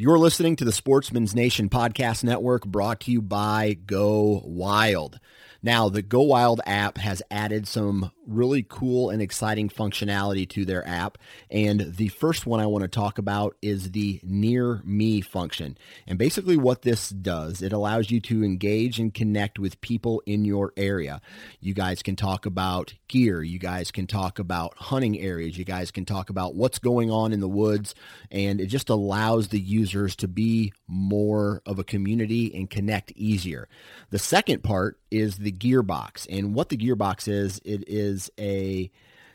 You're listening to the Sportsman's Nation Podcast Network brought to you by Go Wild. Now, the Go Wild app has added some really cool and exciting functionality to their app. And the first one I want to talk about is the Near Me function. And basically, what this does, it allows you to engage and connect with people in your area. You guys can talk about gear, you guys can talk about hunting areas, you guys can talk about what's going on in the woods. And it just allows the users to be more of a community and connect easier. The second part is the gearbox. And what the gearbox is, it is a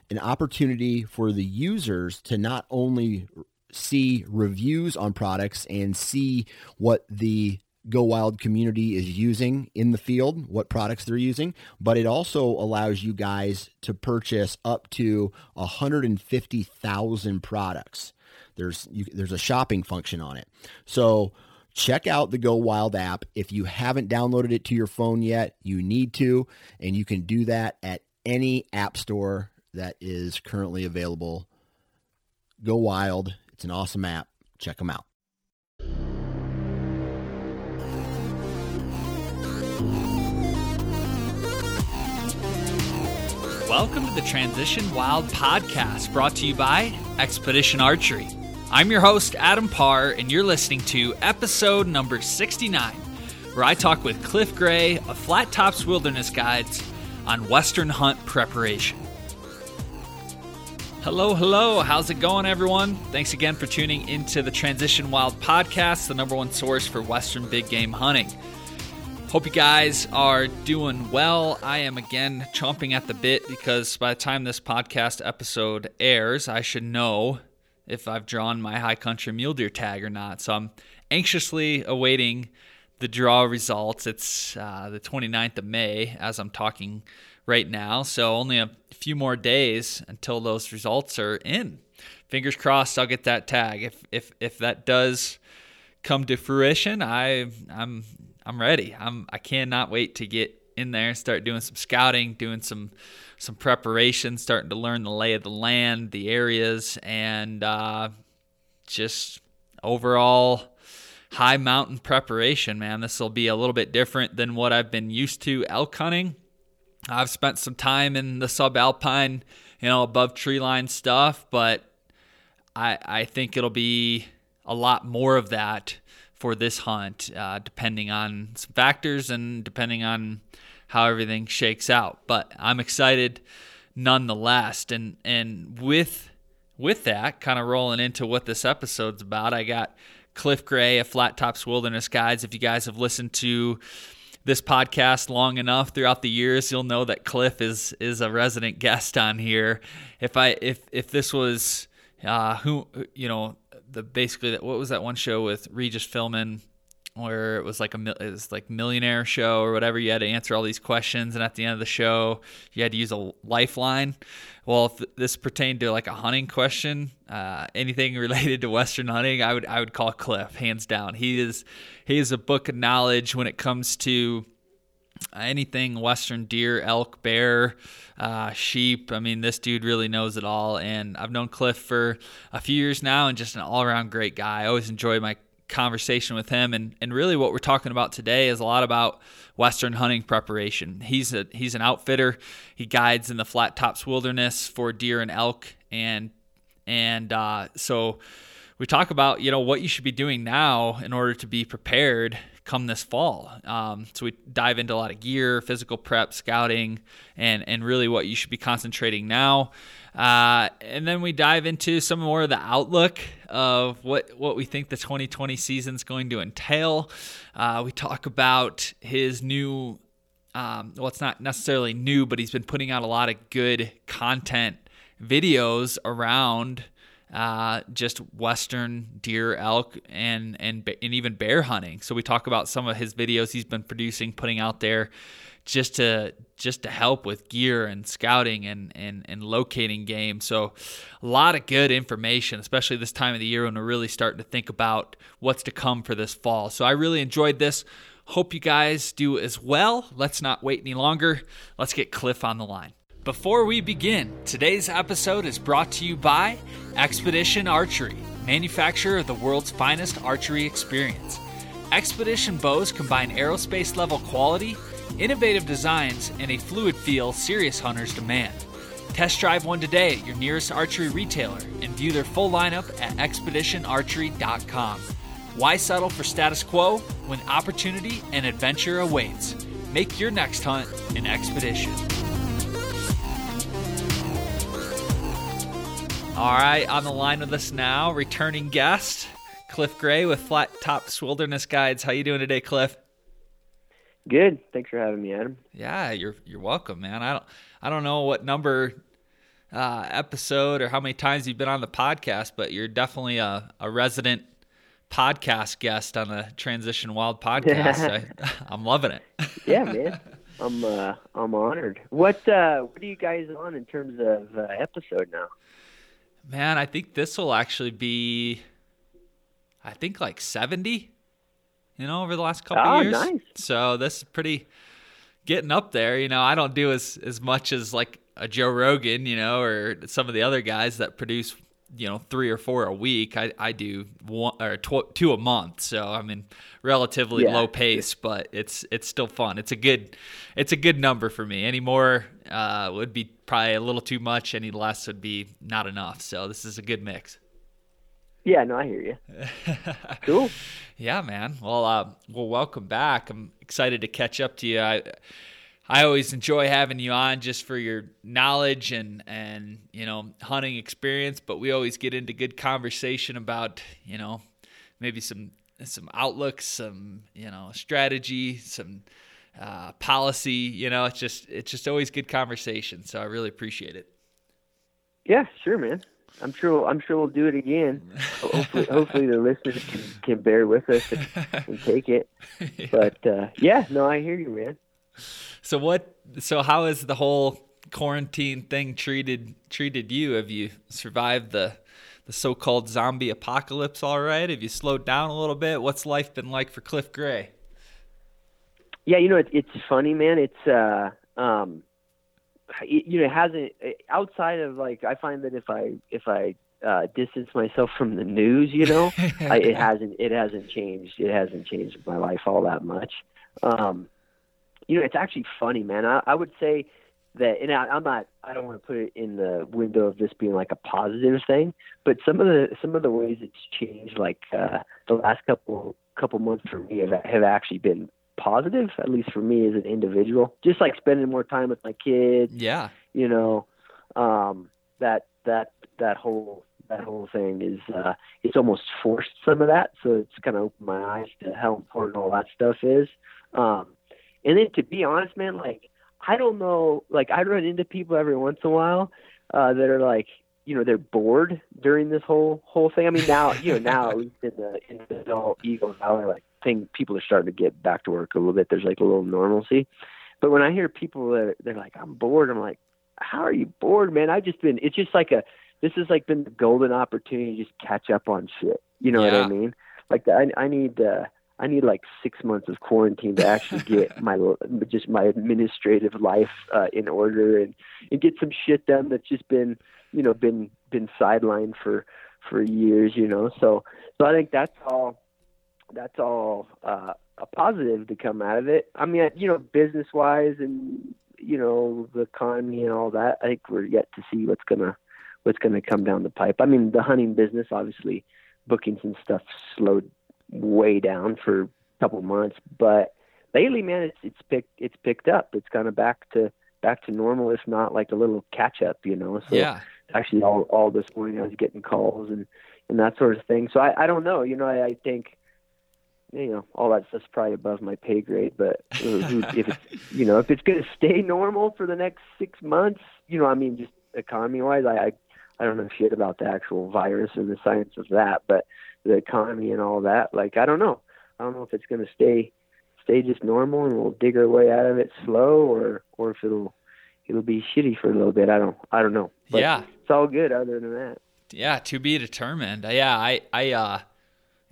an opportunity for the users to not only see reviews on products and see what the Go Wild community is using in the field, what products they're using, but it also allows you guys to purchase up to 150,000 products. There's you, there's a shopping function on it. So check out the Go Wild app. If you haven't downloaded it to your phone yet, you need to, and you can do that at any app store that is currently available. Go Wild. It's an awesome app. Check them out. Welcome to the Transition Wild podcast brought to you by Expedition Archery. I'm your host, Adam Parr, and you're listening to episode number 69, where I talk with Cliff Gray of Flat Tops Wilderness Guides on Western hunt preparation. Hello, hello. How's it going, everyone? Thanks again for tuning into the Transition Wild podcast, the number one source for Western big game hunting. Hope you guys are doing well. I am again chomping at the bit because by the time this podcast episode airs, I should know if I've drawn my high country mule deer tag or not. So I'm anxiously awaiting the draw results. It's uh, the 29th of May as I'm talking right now. So only a few more days until those results are in. Fingers crossed I'll get that tag. If if if that does come to fruition, I I'm I'm ready. I'm I cannot wait to get in there and start doing some scouting, doing some some preparation, starting to learn the lay of the land, the areas, and uh, just overall high mountain preparation. Man, this will be a little bit different than what I've been used to elk hunting. I've spent some time in the subalpine, you know, above tree line stuff, but I I think it'll be a lot more of that for this hunt, uh, depending on some factors and depending on how everything shakes out. But I'm excited nonetheless. And and with with that, kind of rolling into what this episode's about, I got Cliff Gray of Flat Tops Wilderness Guides. If you guys have listened to this podcast long enough throughout the years, you'll know that Cliff is is a resident guest on here. If I if if this was uh, who you know the basically that what was that one show with Regis Philbin where it was like a it was like millionaire show or whatever. You had to answer all these questions, and at the end of the show, you had to use a lifeline. Well, if this pertained to like a hunting question, uh, anything related to Western hunting, I would I would call Cliff hands down. He is he is a book of knowledge when it comes to anything Western deer, elk, bear, uh, sheep. I mean, this dude really knows it all. And I've known Cliff for a few years now and just an all around great guy. I always enjoy my conversation with him. And, and really what we're talking about today is a lot about western hunting preparation. He's a he's an outfitter. He guides in the flat tops wilderness for deer and elk. And and uh, so we talk about you know what you should be doing now in order to be prepared come this fall. Um, so we dive into a lot of gear physical prep scouting and and really what you should be concentrating now uh, and then we dive into some more of the outlook of what, what we think the 2020 season is going to entail. Uh, we talk about his new, um, well, it's not necessarily new, but he's been putting out a lot of good content videos around uh, just western deer, elk, and, and and even bear hunting. So we talk about some of his videos he's been producing, putting out there just to just to help with gear and scouting and, and, and locating game. So a lot of good information, especially this time of the year when we're really starting to think about what's to come for this fall. So I really enjoyed this. Hope you guys do as well. Let's not wait any longer. Let's get Cliff on the line. Before we begin, today's episode is brought to you by Expedition Archery, manufacturer of the world's finest archery experience. Expedition bows combine aerospace level quality, innovative designs, and a fluid feel serious hunters demand. Test drive one today at your nearest archery retailer and view their full lineup at expeditionarchery.com. Why settle for status quo when opportunity and adventure awaits? Make your next hunt an expedition. All right, on the line with us now, returning guest Cliff Gray with Flat Tops Wilderness Guides. How you doing today, Cliff? Good. Thanks for having me, Adam. Yeah, you're you're welcome, man. I don't I don't know what number uh, episode or how many times you've been on the podcast, but you're definitely a, a resident podcast guest on the Transition Wild podcast. I, am loving it. yeah, man. I'm uh, I'm honored. What uh, what are you guys on in terms of uh, episode now? Man, I think this will actually be, I think like 70, you know, over the last couple oh, years. Nice. So this is pretty getting up there. You know, I don't do as, as much as like a Joe Rogan, you know, or some of the other guys that produce, you know, three or four a week. I, I do one or tw- two a month. So I mean, relatively yeah. low pace, but it's it's still fun. It's a good it's a good number for me. Any more uh, would be probably a little too much. Any less would be not enough. So this is a good mix. Yeah, no, I hear you. cool. Yeah, man. Well, uh, well, welcome back. I'm excited to catch up to you. I, I always enjoy having you on just for your knowledge and and you know hunting experience, but we always get into good conversation about you know maybe some some outlooks, some you know strategy, some uh, policy. You know, it's just it's just always good conversation. So I really appreciate it. Yeah, sure, man. I'm sure. I'm sure we'll do it again. hopefully, hopefully the listeners can, can bear with us and, and take it. yeah. But uh, yeah, no, I hear you, man. So what? So how has the whole quarantine thing treated treated you? Have you survived the the so-called zombie apocalypse all right? Have you slowed down a little bit? What's life been like for Cliff Gray? Yeah, you know, it, it's funny, man. It's uh, um, it, you know, it hasn't outside of like I find that if I if I uh, distance myself from the news, you know, I, it hasn't it hasn't changed. It hasn't changed my life all that much. Um, you know, it's actually funny, man. I, I would say that, and I, I'm not, I don't want to put it in the window of this being like a positive thing, but some of the some of the ways it's changed, like uh, the last couple couple months for me, have, have actually been positive, at least for me as an individual. Just like spending more time with my kids. Yeah. You know, um, that that that whole that whole thing is uh it's almost forced some of that. So it's kind of opened my eyes to how important all that stuff is. Um and then to be honest, man, like I don't know, like I run into people every once in a while uh that are like, you know, they're bored during this whole whole thing. I mean now, you know, now at least in the in the adult Eagle Valley, like thing people are starting to get back to work a little bit. There's like a little normalcy. But when I hear people that they're like, I'm bored, I'm like, How are you bored, man? I've just been it's just like a this has like been the golden opportunity to just catch up on shit. You know yeah. what I mean? Like I I need uh I need like six months of quarantine to actually get my just my administrative life uh, in order and and get some shit done that's just been you know been been sidelined for for years. You know, so so I think that's all that's all uh, a positive to come out of it. I mean, you know, business wise and you know the economy and all that. I think we're yet to see what's gonna what's gonna come down the pipe. I mean, the hunting business obviously bookings and stuff slowed way down for a couple months, but lately, man, it's it's picked it's picked up. It's kind of back to back to normal, if not like a little catch up, you know. So yeah. actually, all all this morning I was getting calls and and that sort of thing. So I I don't know, you know, I, I think you know all that stuff's probably above my pay grade but if it's you know if it's going to stay normal for the next six months you know i mean just economy wise I, I i don't know shit about the actual virus and the science of that but the economy and all that. Like I don't know. I don't know if it's going to stay stay just normal and we'll dig our way out of it slow, or or if it'll it'll be shitty for a little bit. I don't I don't know. But yeah, it's all good other than that. Yeah, to be determined. Yeah, I I uh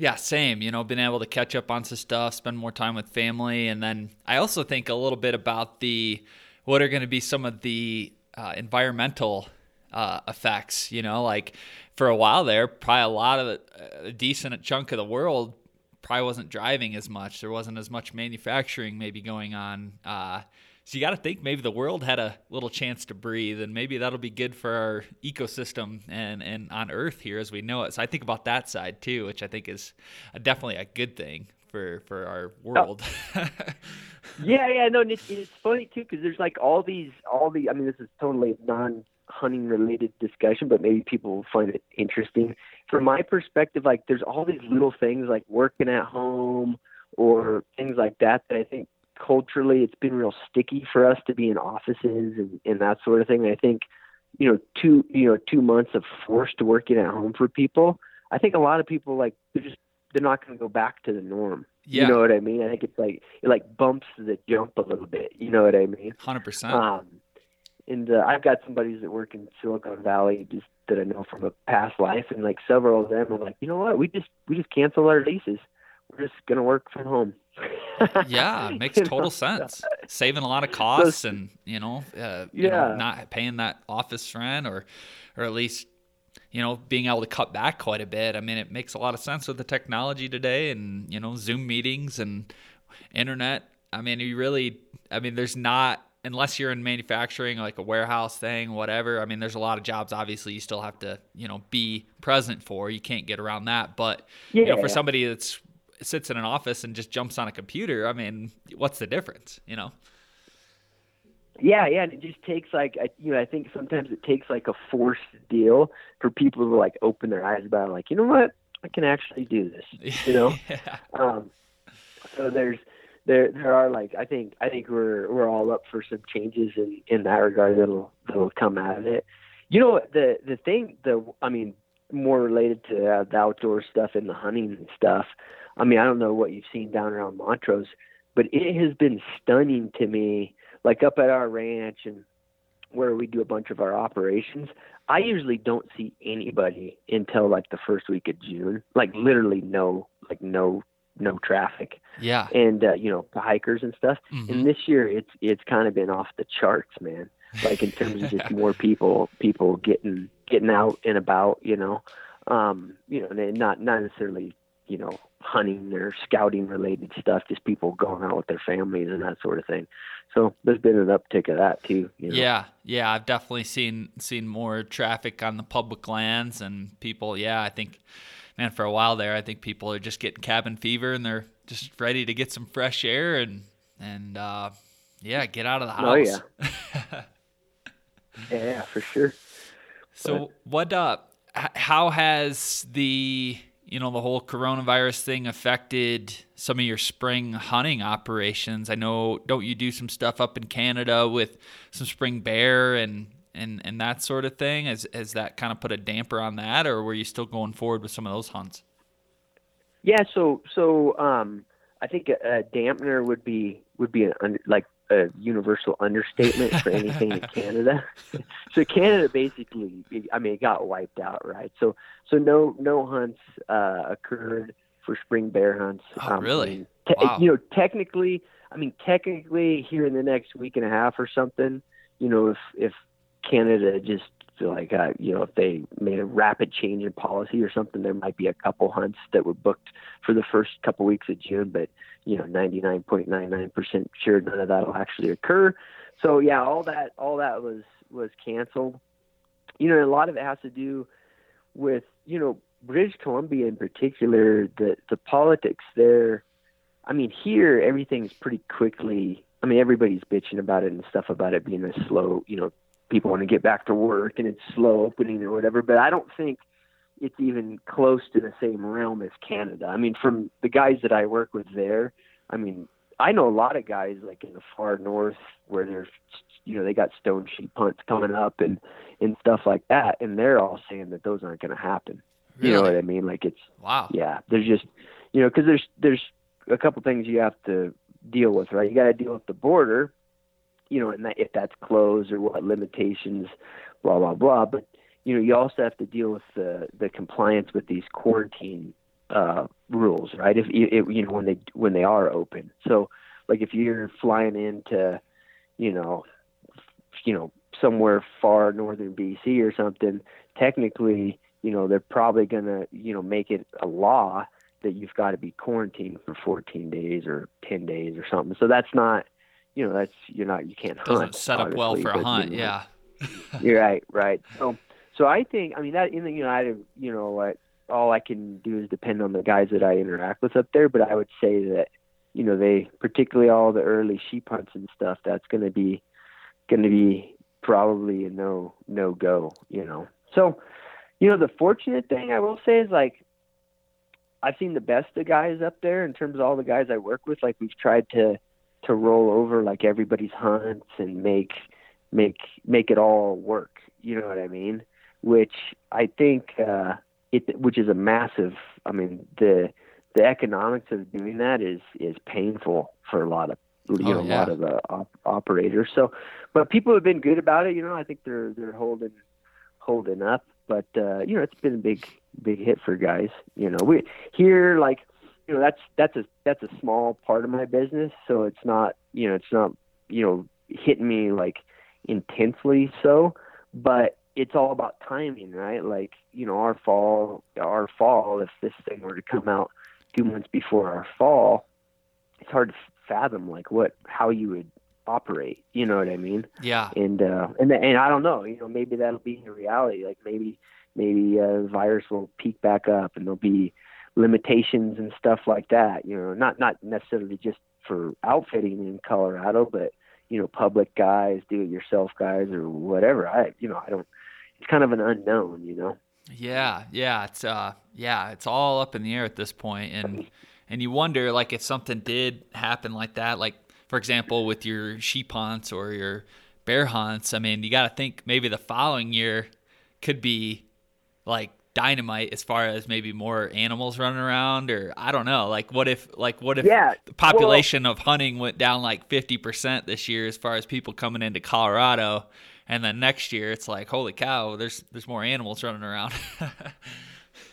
yeah, same. You know, been able to catch up on some stuff, spend more time with family, and then I also think a little bit about the what are going to be some of the uh, environmental uh, effects. You know, like for a while there, probably a lot of the, a decent chunk of the world probably wasn't driving as much. There wasn't as much manufacturing maybe going on. Uh, so you got to think maybe the world had a little chance to breathe, and maybe that'll be good for our ecosystem and and on Earth here as we know it. So I think about that side too, which I think is definitely a good thing for for our world. Oh. yeah, yeah, no, it's, it's funny too because there's like all these, all the. I mean, this is totally non hunting related discussion, but maybe people will find it interesting. From my perspective, like there's all these little things like working at home or things like that that I think culturally it's been real sticky for us to be in offices and, and that sort of thing. I think, you know, two you know, two months of forced working at home for people, I think a lot of people like they're just they're not gonna go back to the norm. Yeah. You know what I mean? I think it's like it like bumps the jump a little bit. You know what I mean? Hundred percent. Um and uh, I've got some buddies that work in Silicon Valley just that I know from a past life, and like several of them are like, you know what, we just we just cancel our leases. We're just gonna work from home. Yeah, makes total sense. Saving a lot of costs, and you know, uh, you yeah, know, not paying that office rent, or or at least you know being able to cut back quite a bit. I mean, it makes a lot of sense with the technology today, and you know, Zoom meetings and internet. I mean, you really, I mean, there's not unless you're in manufacturing like a warehouse thing whatever i mean there's a lot of jobs obviously you still have to you know be present for you can't get around that but yeah. you know for somebody that's sits in an office and just jumps on a computer i mean what's the difference you know yeah yeah and it just takes like I, you know i think sometimes it takes like a forced deal for people to like open their eyes about it, like you know what i can actually do this you know yeah. um so there's there there are like I think I think we're we're all up for some changes in in that regard that'll that'll come out of it. You know the the thing the I mean more related to uh, the outdoor stuff and the hunting and stuff. I mean I don't know what you've seen down around Montrose, but it has been stunning to me. Like up at our ranch and where we do a bunch of our operations, I usually don't see anybody until like the first week of June. Like literally no like no no traffic. Yeah. And uh, you know, the hikers and stuff. Mm-hmm. And this year it's it's kind of been off the charts, man. Like in terms of just more people people getting getting out and about, you know. Um, you know, and not not necessarily, you know, hunting or scouting related stuff, just people going out with their families and that sort of thing. So there's been an uptick of that too. You know? Yeah, yeah, I've definitely seen seen more traffic on the public lands and people. Yeah, I think man, for a while there, I think people are just getting cabin fever and they're just ready to get some fresh air and and uh, yeah, get out of the house. Oh yeah, yeah, for sure. So but. what? Uh, how has the you know the whole coronavirus thing affected some of your spring hunting operations? I know, don't you do some stuff up in Canada with some spring bear and and and that sort of thing? Has has that kind of put a damper on that, or were you still going forward with some of those hunts? Yeah, so so um, I think a, a dampener would be would be an like a universal understatement for anything in Canada. so Canada basically, I mean, it got wiped out, right? So so no no hunts uh, occurred for spring bear hunts. Oh, um, really? Te- wow. You know, technically, I mean, technically, here in the next week and a half or something, you know, if if Canada just like uh, you know if they made a rapid change in policy or something, there might be a couple hunts that were booked for the first couple weeks of June, but you know 99.99% sure none of that will actually occur. So yeah, all that all that was was canceled. You know, a lot of it has to do with you know British Columbia in particular. The the politics there. I mean, here everything's pretty quickly. I mean, everybody's bitching about it and stuff about it being a slow, you know, people want to get back to work and it's slow opening or whatever. But I don't think it's even close to the same realm as Canada. I mean, from the guys that I work with there, I mean, I know a lot of guys like in the far north where they're, you know, they got stone sheep hunts coming up and and stuff like that, and they're all saying that those aren't going to happen. Really? You know what I mean? Like it's wow. Yeah, there's just, you know, because there's there's a couple things you have to deal with, right? You got to deal with the border you know, and that, if that's closed or what limitations, blah blah blah. But you know, you also have to deal with the the compliance with these quarantine uh, rules, right? If you you know when they when they are open, so like if you're flying into, you know, you know somewhere far northern BC or something, technically, you know, they're probably gonna, you know, make it a law that you've got to be quarantined for 14 days or 10 days or something. So that's not, you know, that's you're not you can't Doesn't hunt. set up well for a hunt. you know, Yeah. You're right, right. So, so I think, I mean, that in the United, you know, what all I can do is depend on the guys that I interact with up there. But I would say that, you know, they particularly all the early sheep hunts and stuff. That's going to be, going to be probably a no, no go. You know, so, you know, the fortunate thing I will say is like, I've seen the best of guys up there in terms of all the guys I work with. Like we've tried to, to roll over like everybody's hunts and make make make it all work. You know what I mean? Which I think uh, it, which is a massive. I mean the the economics of doing that is is painful for a lot of you Oh, know yeah. a lot of uh, op- operators. So, but people have been good about it. You know, I think they're they're holding holding up. But uh, you know, it's been a big big hit for guys. You know, we here like you know that's that's a that's a small part of my business, so it's not you know it's not you know hitting me like intensely so, but it's all about timing, right? Like you know our fall our fall if this thing were to come out two months before our fall, it's hard to fathom like what how you would operate. You know what I mean? Yeah. and uh and and I don't know, you know, maybe that'll be a reality. Like maybe maybe uh, the virus will peak back up, and there'll be limitations and stuff like that. You know, not not necessarily just for outfitting in Colorado, but you know, public guys, do-it-yourself guys, or whatever. I you know, I don't. It's kind of an unknown, you know. Yeah, yeah, it's uh yeah, it's all up in the air at this point and and you wonder like if something did happen like that, like for example with your sheep hunts or your bear hunts, I mean, you got to think maybe the following year could be like dynamite as far as maybe more animals running around or I don't know, like what if like what if Yeah, the population of hunting went down like 50% this year as far as people coming into Colorado and then next year it's like holy cow, there's there's more animals running around.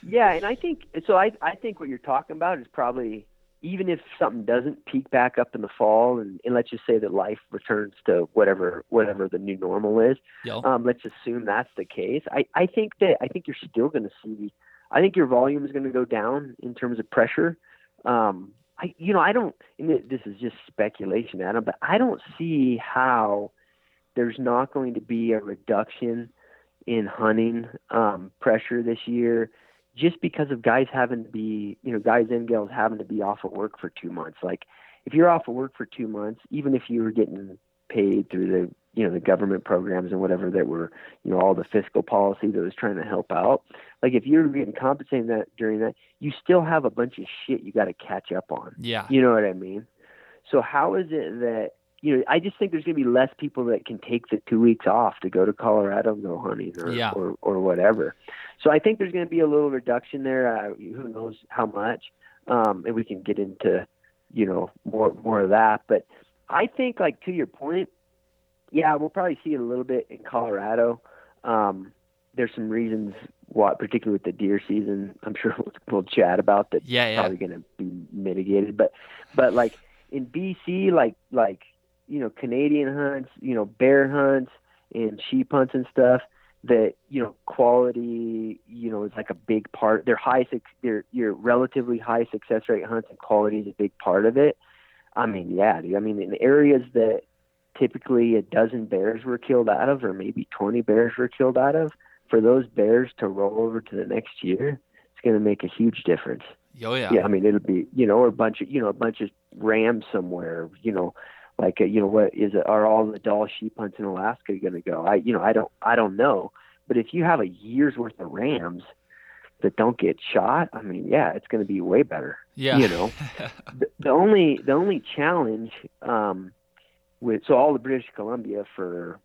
Yeah, and I think so. I I think what you're talking about is probably even if something doesn't peak back up in the fall, and, and let's just say that life returns to whatever whatever the new normal is. Yo. Um, let's assume that's the case. I I think that I think you're still going to see. I think your volume is going to go down in terms of pressure. Um, I you know I don't. And this is just speculation, Adam, but I don't see how there's not going to be a reduction in hunting um, pressure this year just because of guys having to be, you know, guys and gals having to be off of work for two months. Like, if you're off of work for two months, even if you were getting paid through the, you know, the government programs and whatever that were, you know, all the fiscal policy that was trying to help out, like if you're getting compensated that during that, you still have a bunch of shit you got to catch up on. Yeah. You know what I mean? So how is it that you know? I just think there's going to be less people that can take the two weeks off to go to Colorado and go hunting or Yeah. or, or whatever. So I think there's going to be a little reduction there. Uh, who knows how much? Um, and we can get into you know more more of that. But I think like to your point, yeah, we'll probably see it a little bit in Colorado. Um, there's some reasons why, particularly with the deer season. I'm sure we'll, we'll chat about that Yeah, yeah. probably going to be mitigated. But but like in BC, like like you know Canadian hunts, you know bear hunts and sheep hunts and stuff. That you know quality, you know, is like a big part. They're high, suc- they're your relatively high success rate hunts and quality is a big part of it. I mean, yeah, dude. I mean, in areas that typically a dozen bears were killed out of, or maybe 20 bears were killed out of, for those bears to roll over to the next year, it's going to make a huge difference. Oh yeah. Yeah, I mean it'll be you know or a bunch of you know a bunch of rams somewhere you know like uh you know what is it are all the Dall sheep hunts in Alaska going to go? I you know I don't I don't know, but if you have a year's worth of rams that don't get shot, I mean yeah, it's going to be way better. Yeah. You know, the, the only the only challenge um, with so all the British Columbia for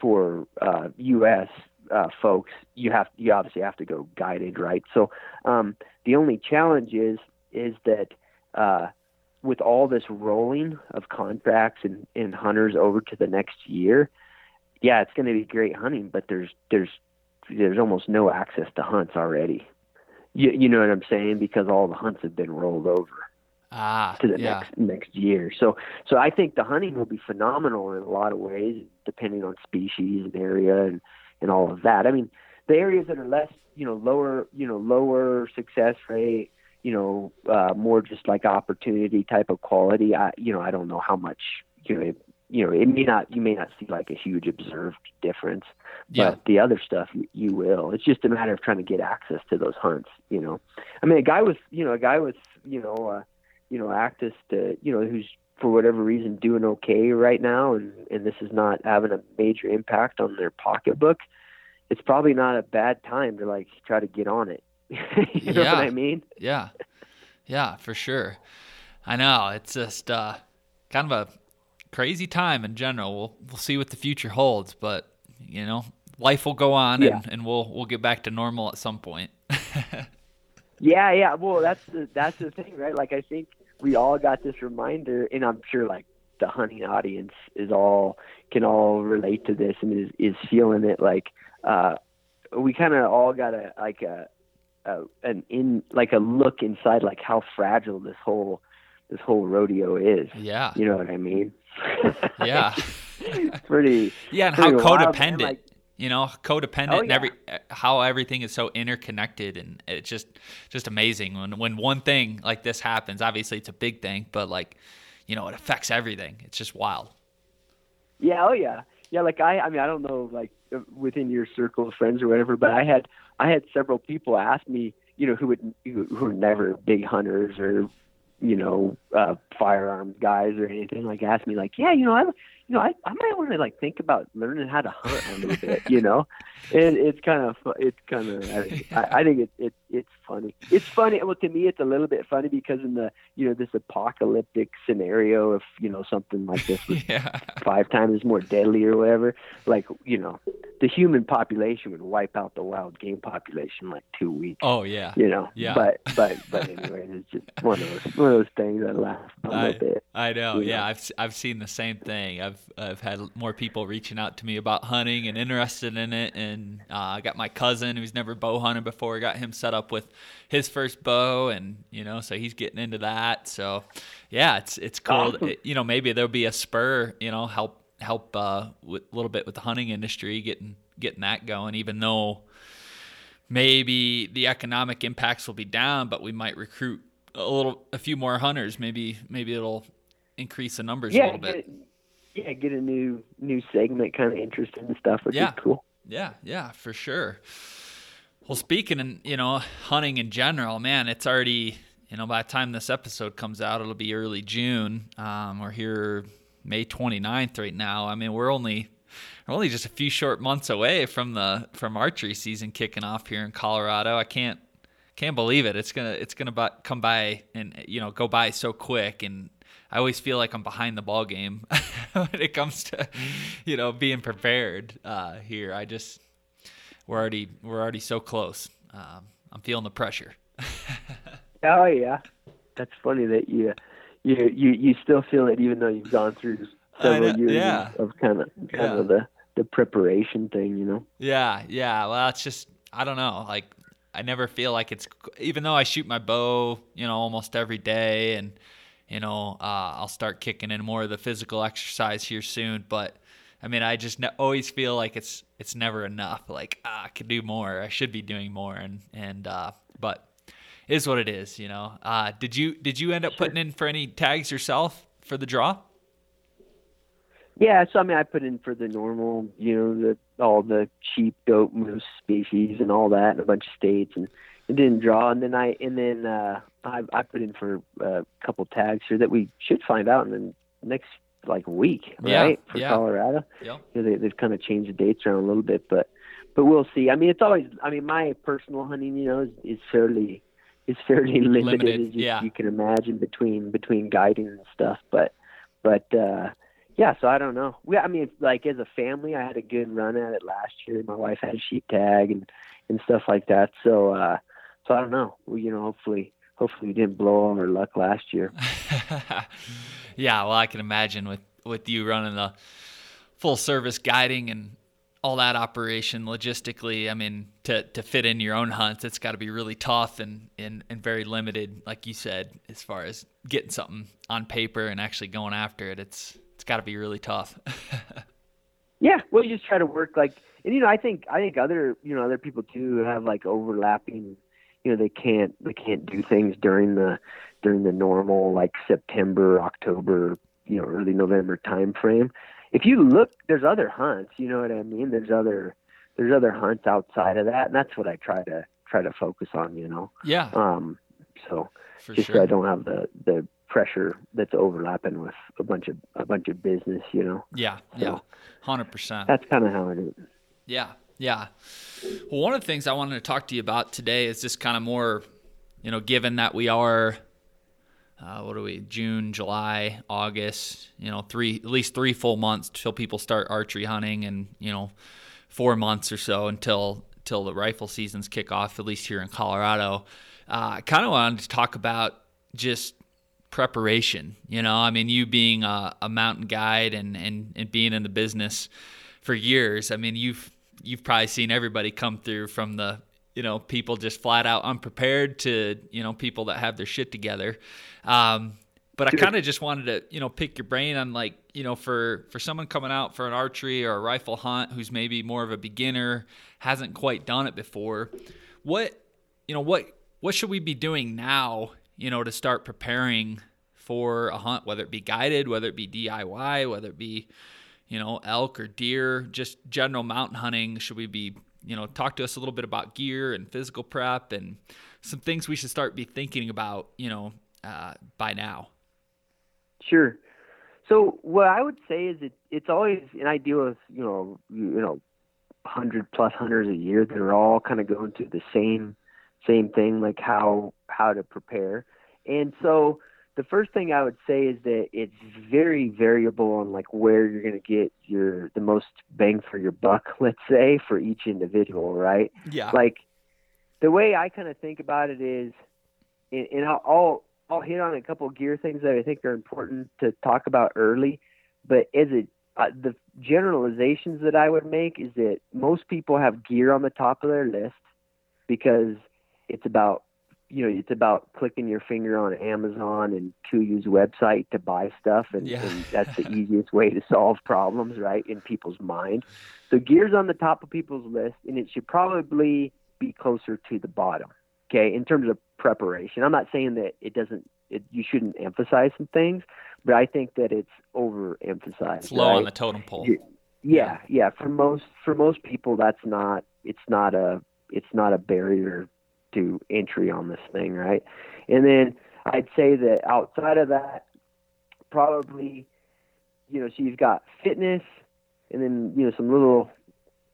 for uh, U.S. Uh, folks, you have you obviously have to go guided, right? So um, the only challenge is is that uh, with all this rolling of contracts and, and hunters over to the next year, yeah, it's going to be great hunting, but there's there's there's almost no access to hunts already. You, you know what I'm saying? Because all the hunts have been rolled over. ah, to the yeah. next next year. So so I think the hunting will be phenomenal in a lot of ways, depending on species and area and and all of that. I mean, the areas that are less, you know, lower, you know, lower success rate, you know, uh, more just like opportunity type of quality. I, you know, I don't know how much, you know, it, you know, it may not, you may not see like a huge observed difference, Yeah. but the other stuff you, you will. It's just a matter of trying to get access to those hunts. You know, I mean, a guy with, you know, a guy with, you know, uh, you know, actus to, you know, who's for whatever reason doing okay right now, and and this is not having a major impact on their pocketbook. It's probably not a bad time to like try to get on it. you know Yeah. what I mean? Yeah. Yeah, for sure. I know. It's just uh, kind of a crazy time in general. We'll we'll see what the future holds, but you know, life will go on Yeah. and, and we'll we'll get back to normal at some point. Yeah, yeah. Well, that's the that's the thing, right? Like I think we all got this reminder, and I'm sure like the hunting audience is all can all relate to this and is is feeling it. Like uh, we kind of all got a like a, a an in like a look inside like how fragile this whole this whole rodeo is. yeah. You know what I mean? Yeah. It's pretty. Yeah, and how pretty man. codependent, Like, you know, codependent Oh, and yeah. every how everything is so interconnected and it's just just amazing when when one thing like this happens. Obviously, it's a big thing, but like, you know, it affects everything. It's just wild. Yeah, oh yeah, yeah. Like I, I mean, I don't know, like uh, within your circle of friends or whatever, but I had, I had several people ask me, you know, who would, who, are never big hunters or, you know, uh, firearms guys or anything, like ask me, like, yeah, you know, I, you know, I, I might want to like think about learning how to hunt a little bit, you know, and it's kind of, it's kind of, I, I, I think it, it, it's funny. It's funny. Well, to me, it's a little bit funny because in the, you know, this apocalyptic scenario, if you know something like this was Yeah. five times more deadly or whatever, like you know, the human population would wipe out the wild game population in like two weeks. Oh yeah. You know, Yeah. but but but anyway, it's just one of those one of those things I laugh a I, little bit. I know. Yeah, know. I've I've seen the same thing. I've I've had more people reaching out to me about hunting and interested in it, and uh, I got my cousin who's never bow hunted before. Got him set up with his first bow, and you know, so he's getting into that. So, yeah, it's it's cool. Awesome. It- you know, maybe there'll be a spur. You know, help help uh, with a little bit with the hunting industry, getting getting that going. Even though maybe the economic impacts will be down, but we might recruit a little, a few more hunters. Maybe, maybe it'll increase the numbers a little bit. get, yeah, get a new new segment, kind of interesting and stuff would Yeah. be cool. Yeah, yeah, for sure. Well, speaking and you know hunting in general, man, it's already you know by the time this episode comes out, it'll be early June. Um, we're here May 29th right now. I mean, we're only we're only just a few short months away from the from archery season kicking off here in Colorado. I can't can't believe it. It's gonna it's gonna come by and you know go by so quick and. I always feel like I'm behind the ball game when it comes to, you know, being prepared uh, here. I just we're already we're already so close. Um, I'm feeling the pressure. Oh yeah, that's funny that you you you you still feel it even though you've gone through several know, years yeah. of, kind of kind Yeah. of the the preparation thing, you know. Yeah, yeah. Well, it's just I don't know. Like I never feel like it's even though I shoot my bow, you know, almost every day, and you know, uh, I'll start kicking in more of the physical exercise here soon. But I mean, I just ne- always feel like it's it's never enough. Like ah, I could do more. I should be doing more, and and uh, but it is what it is. You know. Uh, did you did you end up putting in for any tags yourself for the draw? Yeah, so I mean, I put in for the normal, you know, the all the cheap goat, moose species and all that in a bunch of states, and didn't draw. And then I and then uh, I I put in for a couple tags here that we should find out in the next like week, Yeah, right? For yeah. Colorado, Yep. you know, they, they've kind of changed the dates around a little bit, but but we'll see. I mean, it's always. I mean, my personal hunting, you know, is, is fairly is fairly limited, Limited, as you, yeah. you can imagine between between guiding and stuff. But but uh yeah, so I don't know. We, I mean, like as a family, I had a good run at it last year. My wife had a sheep tag and and stuff like that. So uh so I don't know. We, you know, hopefully hopefully we didn't blow all our luck last year. yeah, well, I can imagine with with you running the full service guiding and all that operation logistically, I mean, to, to fit in your own hunts, it's got to be really tough and, and, and very limited, like you said, as far as getting something on paper and actually going after it. It's it's got to be really tough. yeah, well, you just try to work like, and you know, I think I think other you know other people too have like overlapping. You know, they can't they can't do things during the during the normal like September, October, you know, early November time frame if you look, there's other hunts. You know what I mean? There's other there's other hunts outside of that, and that's what I try to try to focus on. You know. Yeah. Um. So For just sure. so I don't have the the pressure that's overlapping with a bunch of a bunch of business. You know. Yeah. Yeah. Hundred percent. That's kind of how I do it. Yeah, yeah. Well, one of the things I wanted to talk to you about today is just kind of more, you know, given that we are, uh, what are we, June, July, August, you know, three, at least three full months till people start archery hunting and, you know, four months or so until, till the rifle seasons kick off, at least here in Colorado. Uh, I kind of wanted to talk about just preparation, you know, I mean, you being a, a mountain guide and, and, and being in the business for years. I mean, you've, you've probably seen everybody come through from the you know people just flat out unprepared to you know people that have their shit together. Um, but i kind of just wanted to you know pick your brain on like you know for for someone coming out for an archery or a rifle hunt who's maybe more of a beginner hasn't quite done it before what you know what what should we be doing now you know to start preparing for a hunt? Whether it be guided whether it be diy whether it be you know, elk or deer, just general mountain hunting? Should we be, you know, talk to us a little bit about gear and physical prep and some things we should start be thinking about, you know, uh, by now? Sure. So what I would say is it, it's always, and I deal with, you know, you know, hundred plus hunters a year that are all kind of going through the same, same thing, like how, how to prepare. And so the first thing I would say is that it's very variable on like where you're going to get your, the most bang for your buck, let's say for each individual, right? Yeah. Like the way I kind of think about it is, and, and I'll, I'll I'll hit on a couple of gear things that I think are important to talk about early. But as a uh, the generalizations that I would make is that most people have gear on the top of their list because it's about you know it's about clicking your finger on Amazon and Kuiu's website to buy stuff, and, Yeah. and that's the easiest way to solve problems, right, in people's mind. So gear's on the top of people's list, and it should probably be closer to the bottom. Okay, in terms of preparation, I'm not saying that it doesn't. It, you shouldn't emphasize some things, but I think that it's overemphasized. It's low on the totem pole. You- yeah yeah for most for most people that's not it's not a it's not a barrier to entry on this thing right? And then i'd say that outside of that probably you know so you've got fitness and then you know some little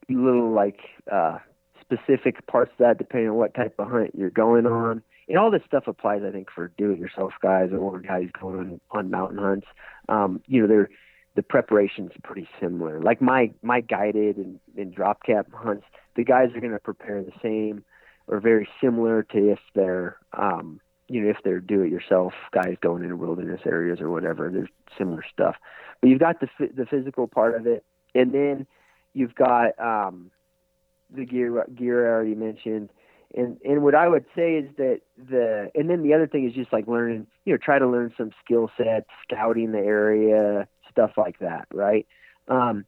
little like uh specific parts of that depending on what type of hunt you're going on. And all this stuff applies i think for do it yourself guys or guys going on, on mountain hunts. Um you know they're the preparation's pretty similar. Like my my guided and, and drop camp hunts, the guys are going to prepare the same or very similar to if they're um, you know if they're do it yourself guys going into wilderness areas or whatever. There's similar stuff, but you've got the the physical part of it, and then you've got um, the gear gear I already mentioned. And and what I would say is that the and then the other thing is just like learning, you know, try to learn some skill sets, scouting the area, stuff like that, right? Um,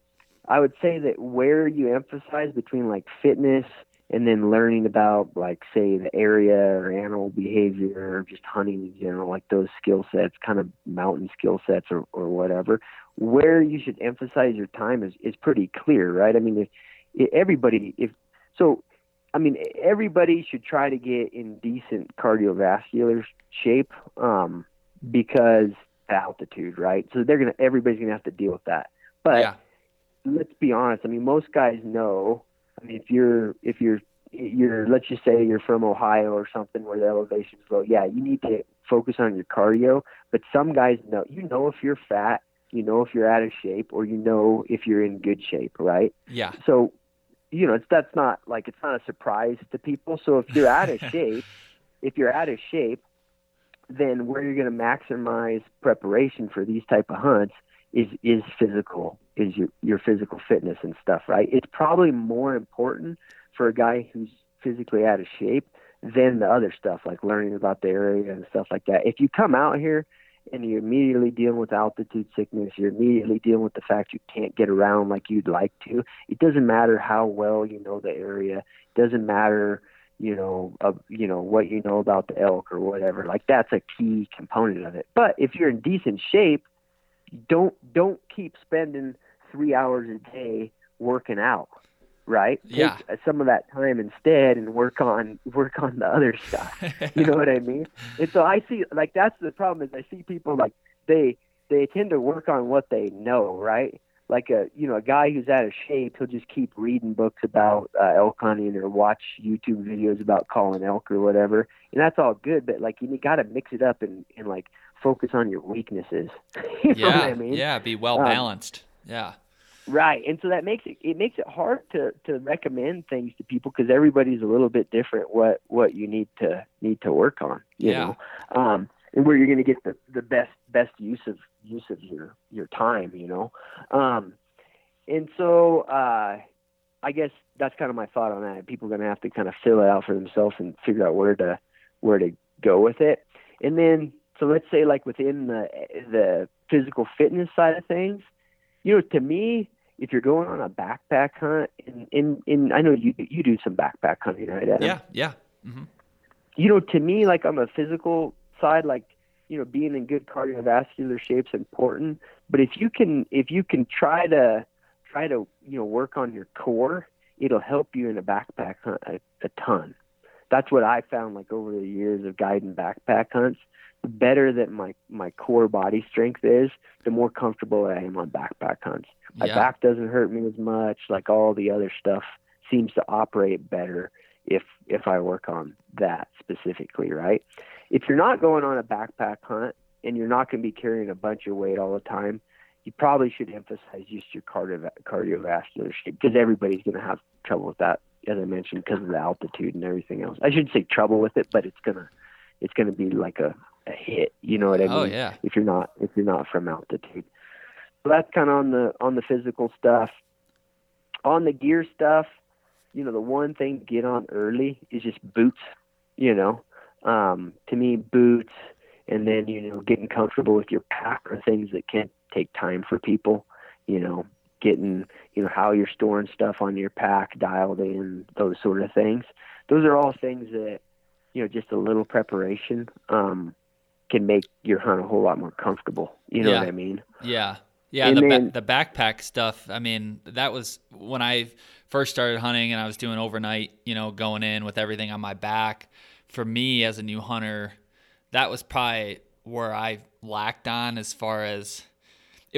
I would say that where you emphasize between like fitness and then learning about like say the area or animal behavior or just hunting in general, like those skill sets, kind of mountain skill sets or, or whatever, where you should emphasize your time is, is pretty clear, right? I mean, if, if everybody, if so, I mean, everybody should try to get in decent cardiovascular shape um, because altitude, right? So they're gonna everybody's gonna have to deal with that. But yeah. let's be honest. I mean, most guys know. I mean, if you're if you're you're let's just say you're from Ohio or something where the elevation's low, yeah, you need to focus on your cardio. But some guys know. You know if you're fat, you know if you're out of shape, or you know if you're in good shape, right? Yeah. So, you know, it's that's not like it's not a surprise to people. So if you're out of shape, if you're out of shape, then where you're going to maximize preparation for these type of hunts is is physical is your your physical fitness and stuff, right? It's probably more important for a guy who's physically out of shape than the other stuff like learning about the area and stuff like that. If you come out here and you're immediately dealing with altitude sickness, you're immediately dealing with the fact you can't get around like you'd like to. It doesn't matter how well you know the area. It doesn't matter, you know, uh, you know what you know about the elk or whatever. Like that's a key component of it. But if you're in decent shape, don't don't keep spending three hours a day working out right? Yeah. Take some of that time instead and work on work on the other stuff. you know what I mean? And so I see like that's the problem is I see people like they they tend to work on what they know, right? Like a you know a guy who's out of shape, he'll just keep reading books about uh, elk hunting or watch YouTube videos about calling elk or whatever, and that's all good. But like you got to mix it up and and like focus on your weaknesses. you yeah, know what I mean? Yeah, be well balanced. Um, yeah. Right, and so that makes it it makes it hard to to recommend things to people because everybody's a little bit different. What what you need to need to work on, you yeah. know, um, and where you're going to get the the best best use of use of your your time, you know, um, and so uh, I guess that's kind of my thought on that. People are going to have to kind of fill it out for themselves and figure out where to where to go with it, and then so let's say like within the the physical fitness side of things, you know, to me if you're going on a backpack hunt, and in, in I know you you do some backpack hunting, right? Adam? Yeah, yeah. Mm-hmm. You know, to me, like on the physical side, like you know, being in good cardiovascular shape is important. But if you can, if you can try to try to you know work on your core, it'll help you in a backpack hunt a, a ton. That's what I found like over the years of guiding backpack hunts the better that my my core body strength is, the more comfortable I am on backpack hunts. My Yeah. back doesn't hurt me as much. Like all the other stuff seems to operate better if if I work on that specifically, right? If you're not going on a backpack hunt and you're not going to be carrying a bunch of weight all the time, you probably should emphasize just your cardio, cardiovascular shape because everybody's going to have trouble with that, as I mentioned, because of the altitude and everything else. I shouldn't say trouble with it, but it's gonna it's gonna be like a, a hit. You know what I mean? Oh yeah. if you're not if you're not from altitude. So that's kind of on the on the physical stuff. On the gear stuff, you know, the one thing to get on early is just boots. You know, um, to me, boots, and then you know, getting comfortable with your pack are things that can take time for people. You know, getting you know how you're storing stuff on your pack dialed in, those sort of things. Those are all things that you know, just a little preparation um, can make your hunt a whole lot more comfortable. You know Yeah. what I mean? Yeah. Yeah, And the then- ba- the backpack stuff. I mean, that was when I first started hunting and I was doing overnight, you know, going in with everything on my back. For me as a new hunter, that was probably where I lacked on as far as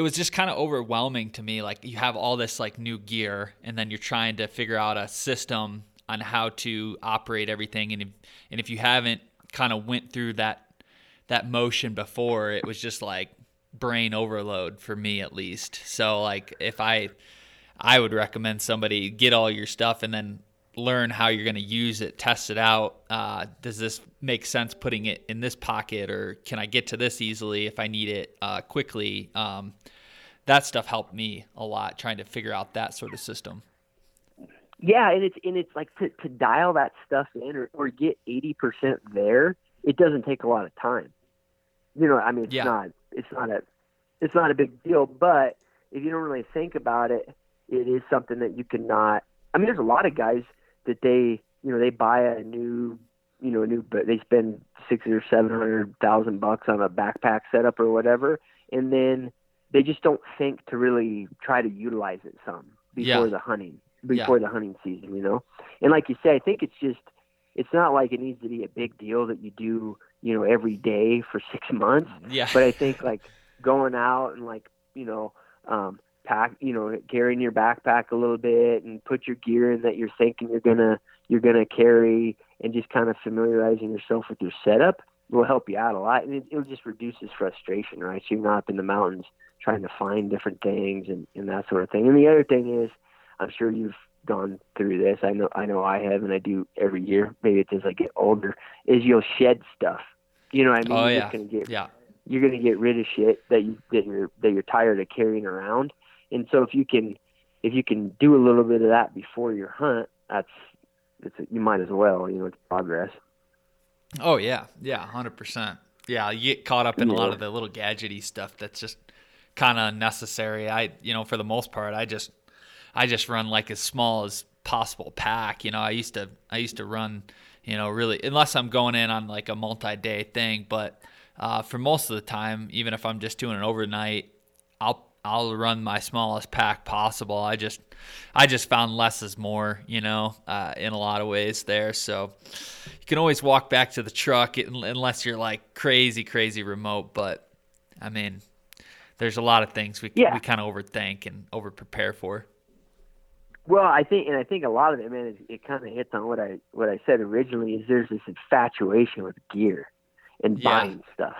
it was just kind of overwhelming to me like you have all this like new gear and then you're trying to figure out a system on how to operate everything and if, and if you haven't kind of went through that that motion before it was just like brain overload for me at least. So like if i i would recommend somebody get all your stuff and then learn how you're going to use it test it out uh, does this make sense putting it in this pocket or can i get to this easily if i need it uh, quickly um, that stuff helped me a lot trying to figure out that sort of system Yeah, and it's and it's like to, to dial that stuff in or, or get eighty percent there. It doesn't take a lot of time. You know, I mean, it's Yeah. not it's not a it's not a big deal. But if you don't really think about it, it is something that you cannot. I mean, there's a lot of guys that they you know they buy a new you know a new but they spend six or seven hundred thousand bucks on a backpack setup or whatever, and then they just don't think to really try to utilize it some before Yeah. the hunting Yeah. before the hunting season, you know. And like you say, I think it's just it's not like it needs to be a big deal that you do, you know, every day for six months. yeah But I think like going out and like, you know, um pack you know, carrying your backpack a little bit and put your gear in that you're thinking you're gonna you're gonna carry and just kind of familiarizing yourself with your setup will help you out a lot and it, it'll just reduces frustration, right? So you're not up in the mountains trying to find different things and, and that sort of thing. And the other thing is I'm sure you've gone through this. I know I know I have and I do every year. Maybe it's as I get older, is you'll shed stuff. You know what I mean? oh You're yeah gonna get yeah you're gonna get rid of shit that you that you're that you're tired of carrying around. And so if you can if you can do a little bit of that before your hunt, that's it's you might as well. You know, it's progress. Oh yeah, yeah, hundred percent. Yeah, you get caught up in a lot of the little gadgety stuff that's just kind of unnecessary. I, you know, for the most part, I just, I just run like as small as possible pack. You know, I used to, I used to run, you know, really unless I'm going in on like a multi-day thing. But uh, for most of the time, even if I'm just doing an overnight, I'll, I'll run my smallest pack possible. I just, I just found less is more, you know, uh, in a lot of ways there. So you can always walk back to the truck unless you're like crazy, crazy remote. But I mean, there's a lot of things we yeah. we kind of overthink and over prepare for. Well, I think, and I think a lot of it, man, it, it kind of hits on what I what I said originally. Is there's this infatuation with gear and yeah. buying stuff.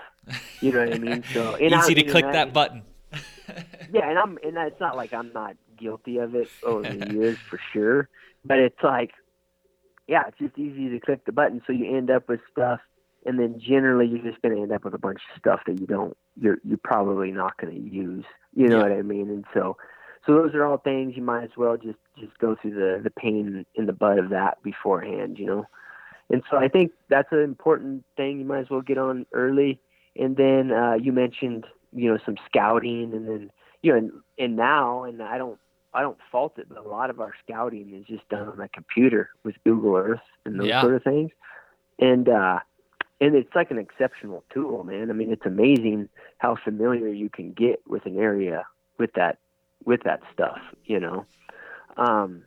You know what I mean? So easy I, to click that button. yeah, and I'm and it's not like I'm not guilty of it over the years for sure, but it's like, yeah, it's just easy to click the button, so you end up with stuff and then generally you're just going to end up with a bunch of stuff that you don't you're you're probably not going to use you know yeah. what i mean and so so those are all things you might as well just just go through the the pain in the butt of that beforehand you know and so i think that's an important thing you might as well get on early and then uh you mentioned you know some scouting and then you know and, and now and i don't I don't fault it, but a lot of our scouting is just done on a computer with Google Earth and those yeah. sort of things. And uh and it's like an exceptional tool, man. I mean, it's amazing how familiar you can get with an area with that with that stuff. You know, um,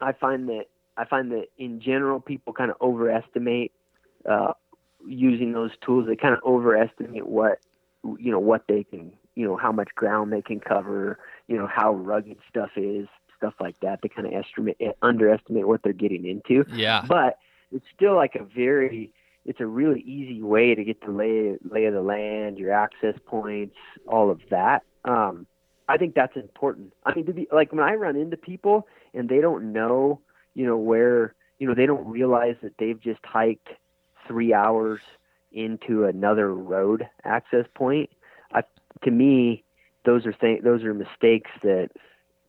I find that I find that in general people kind of overestimate uh, using those tools. They kind of overestimate what you know what they can you know how much ground they can cover. You know how rugged stuff is, stuff like that. They kind of estimate underestimate what they're getting into. Yeah, but it's still like a very it's a really easy way to get the lay lay of the land, your access points, all of that. Um, I think that's important. I mean, to be like when I run into people and they don't know, you know, where you know they don't realize that they've just hiked three hours into another road access point. I, to me, those are th- those are mistakes that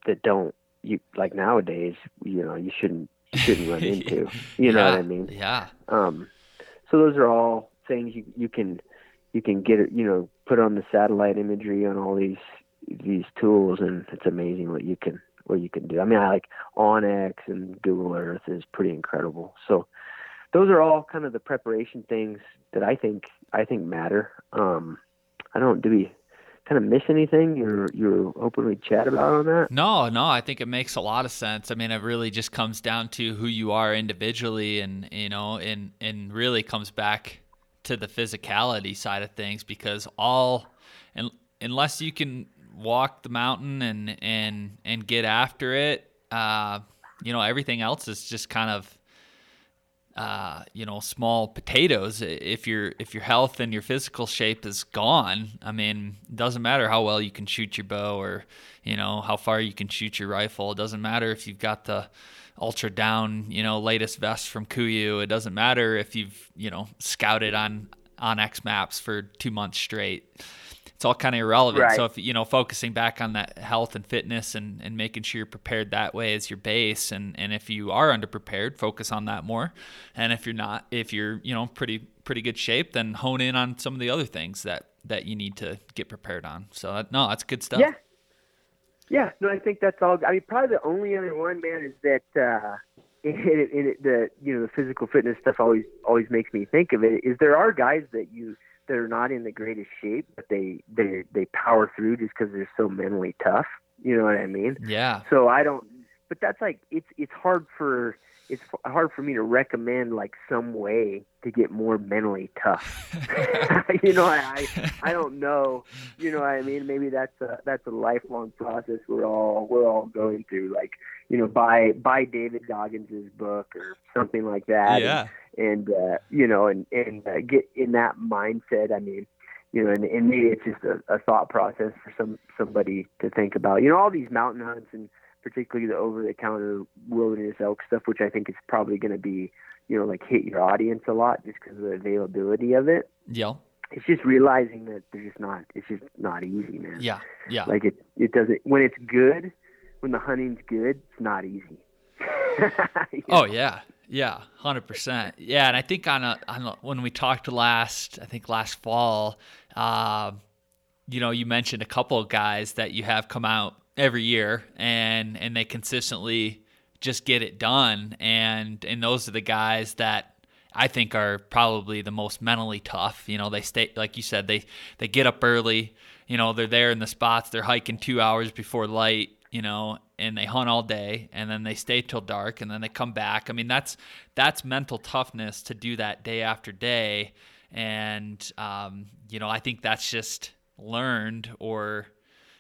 that don't you like nowadays. You know, you shouldn't shouldn't run into. You know what I mean? Yeah. Um, so those are all things you you can you can get you know put on the satellite imagery on all these these tools and it's amazing what you can what you can do. I mean, I like onX and Google Earth is pretty incredible. So those are all kind of the preparation things that I think I think matter. Um, I don't do we kind of miss anything you're you're openly chat about on that? No, no, I think it makes a lot of sense. I mean, it really just comes down to who you are individually, and you know, and and really comes back to the physicality side of things because all, and unless you can walk the mountain and and and get after it, uh, you know, everything else is just kind of uh, you know, small potatoes. If your if your health and your physical shape is gone, I mean, it doesn't matter how well you can shoot your bow or you know how far you can shoot your rifle. It doesn't matter if you've got the ultra down, you know, latest vest from KUIU. It doesn't matter if you've you know scouted on onX Maps for two months straight it's all kind of irrelevant. Right. So if you know, focusing back on that health and fitness and, and making sure you're prepared that way is your base, and and if you are underprepared, focus on that more. And if you're not, if you're you know pretty pretty good shape, then hone in on some of the other things that that you need to get prepared on. So uh, no, that's good stuff. Yeah. Yeah, no, I think that's all. I mean, probably the only other one, man, is that uh, it, it, it, the you know the physical fitness stuff always always makes me think of it. Is there are guys that you they're not in the greatest shape, but they they they power through just because they're so mentally tough. You know what I mean? Yeah. So I don't. But that's like it's it's hard for it's hard for me to recommend like some way to get more mentally tough. you know, I I don't know. You know what I mean? Maybe that's a that's a lifelong process we're all we're all going through. Like you know, buy buy David Goggins' book or something like that. Yeah. And, and uh, you know, and and uh, get in that mindset. I mean, you know, and, and maybe it's just a, a thought process for some somebody to think about. You know, all these mountain hunts and particularly the over the counter wilderness elk stuff, which I think is probably going to be, you know, like hit your audience a lot just because of the availability of it. Yeah. it's just realizing that they're just not. It's just not easy, man. Yeah, yeah. Like it, it doesn't. When it's good, when the hunting's good, it's not easy. oh yeah, yeah, hundred percent. Yeah, and I think on a, on a, when we talked last, I think last fall, uh, you know, you mentioned a couple of guys that you have come out every year, and and they consistently just get it done, and and those are the guys that I think are probably the most mentally tough. You know, they stay like you said, they they get up early. You know, they're there in the spots. They're hiking two hours before light. You know, and they hunt all day, and then they stay till dark, and then they come back. I mean, that's that's mental toughness to do that day after day, and um, you know, I think that's just learned or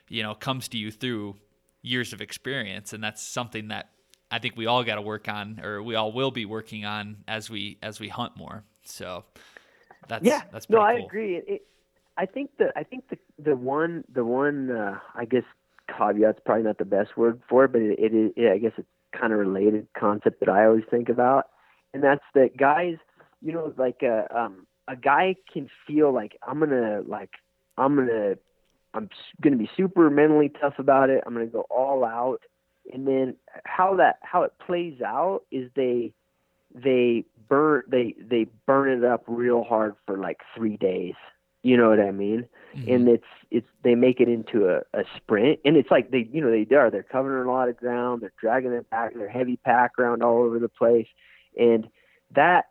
you know comes to you through years of experience, and that's something that I think we all got to work on, or we all will be working on as we as we hunt more. So that's yeah, that's no, I cool. agree. It, I think the I think the the one the one uh, I guess caveat's probably not the best word for it, but it, it, it I guess it's kind of related concept that I always think about, and that's that guys, you know, like a uh, um, a guy can feel like I'm gonna like I'm gonna I'm gonna be super mentally tough about it. I'm gonna go all out. And then how that how it plays out is they they burn they they burn it up real hard for like three days. You know what i mean? Mm-hmm. and it's it's they make it into a, a sprint. And it's like they you know they are. They're covering a lot of ground. They're dragging back. They're heavy pack around all over the place. And that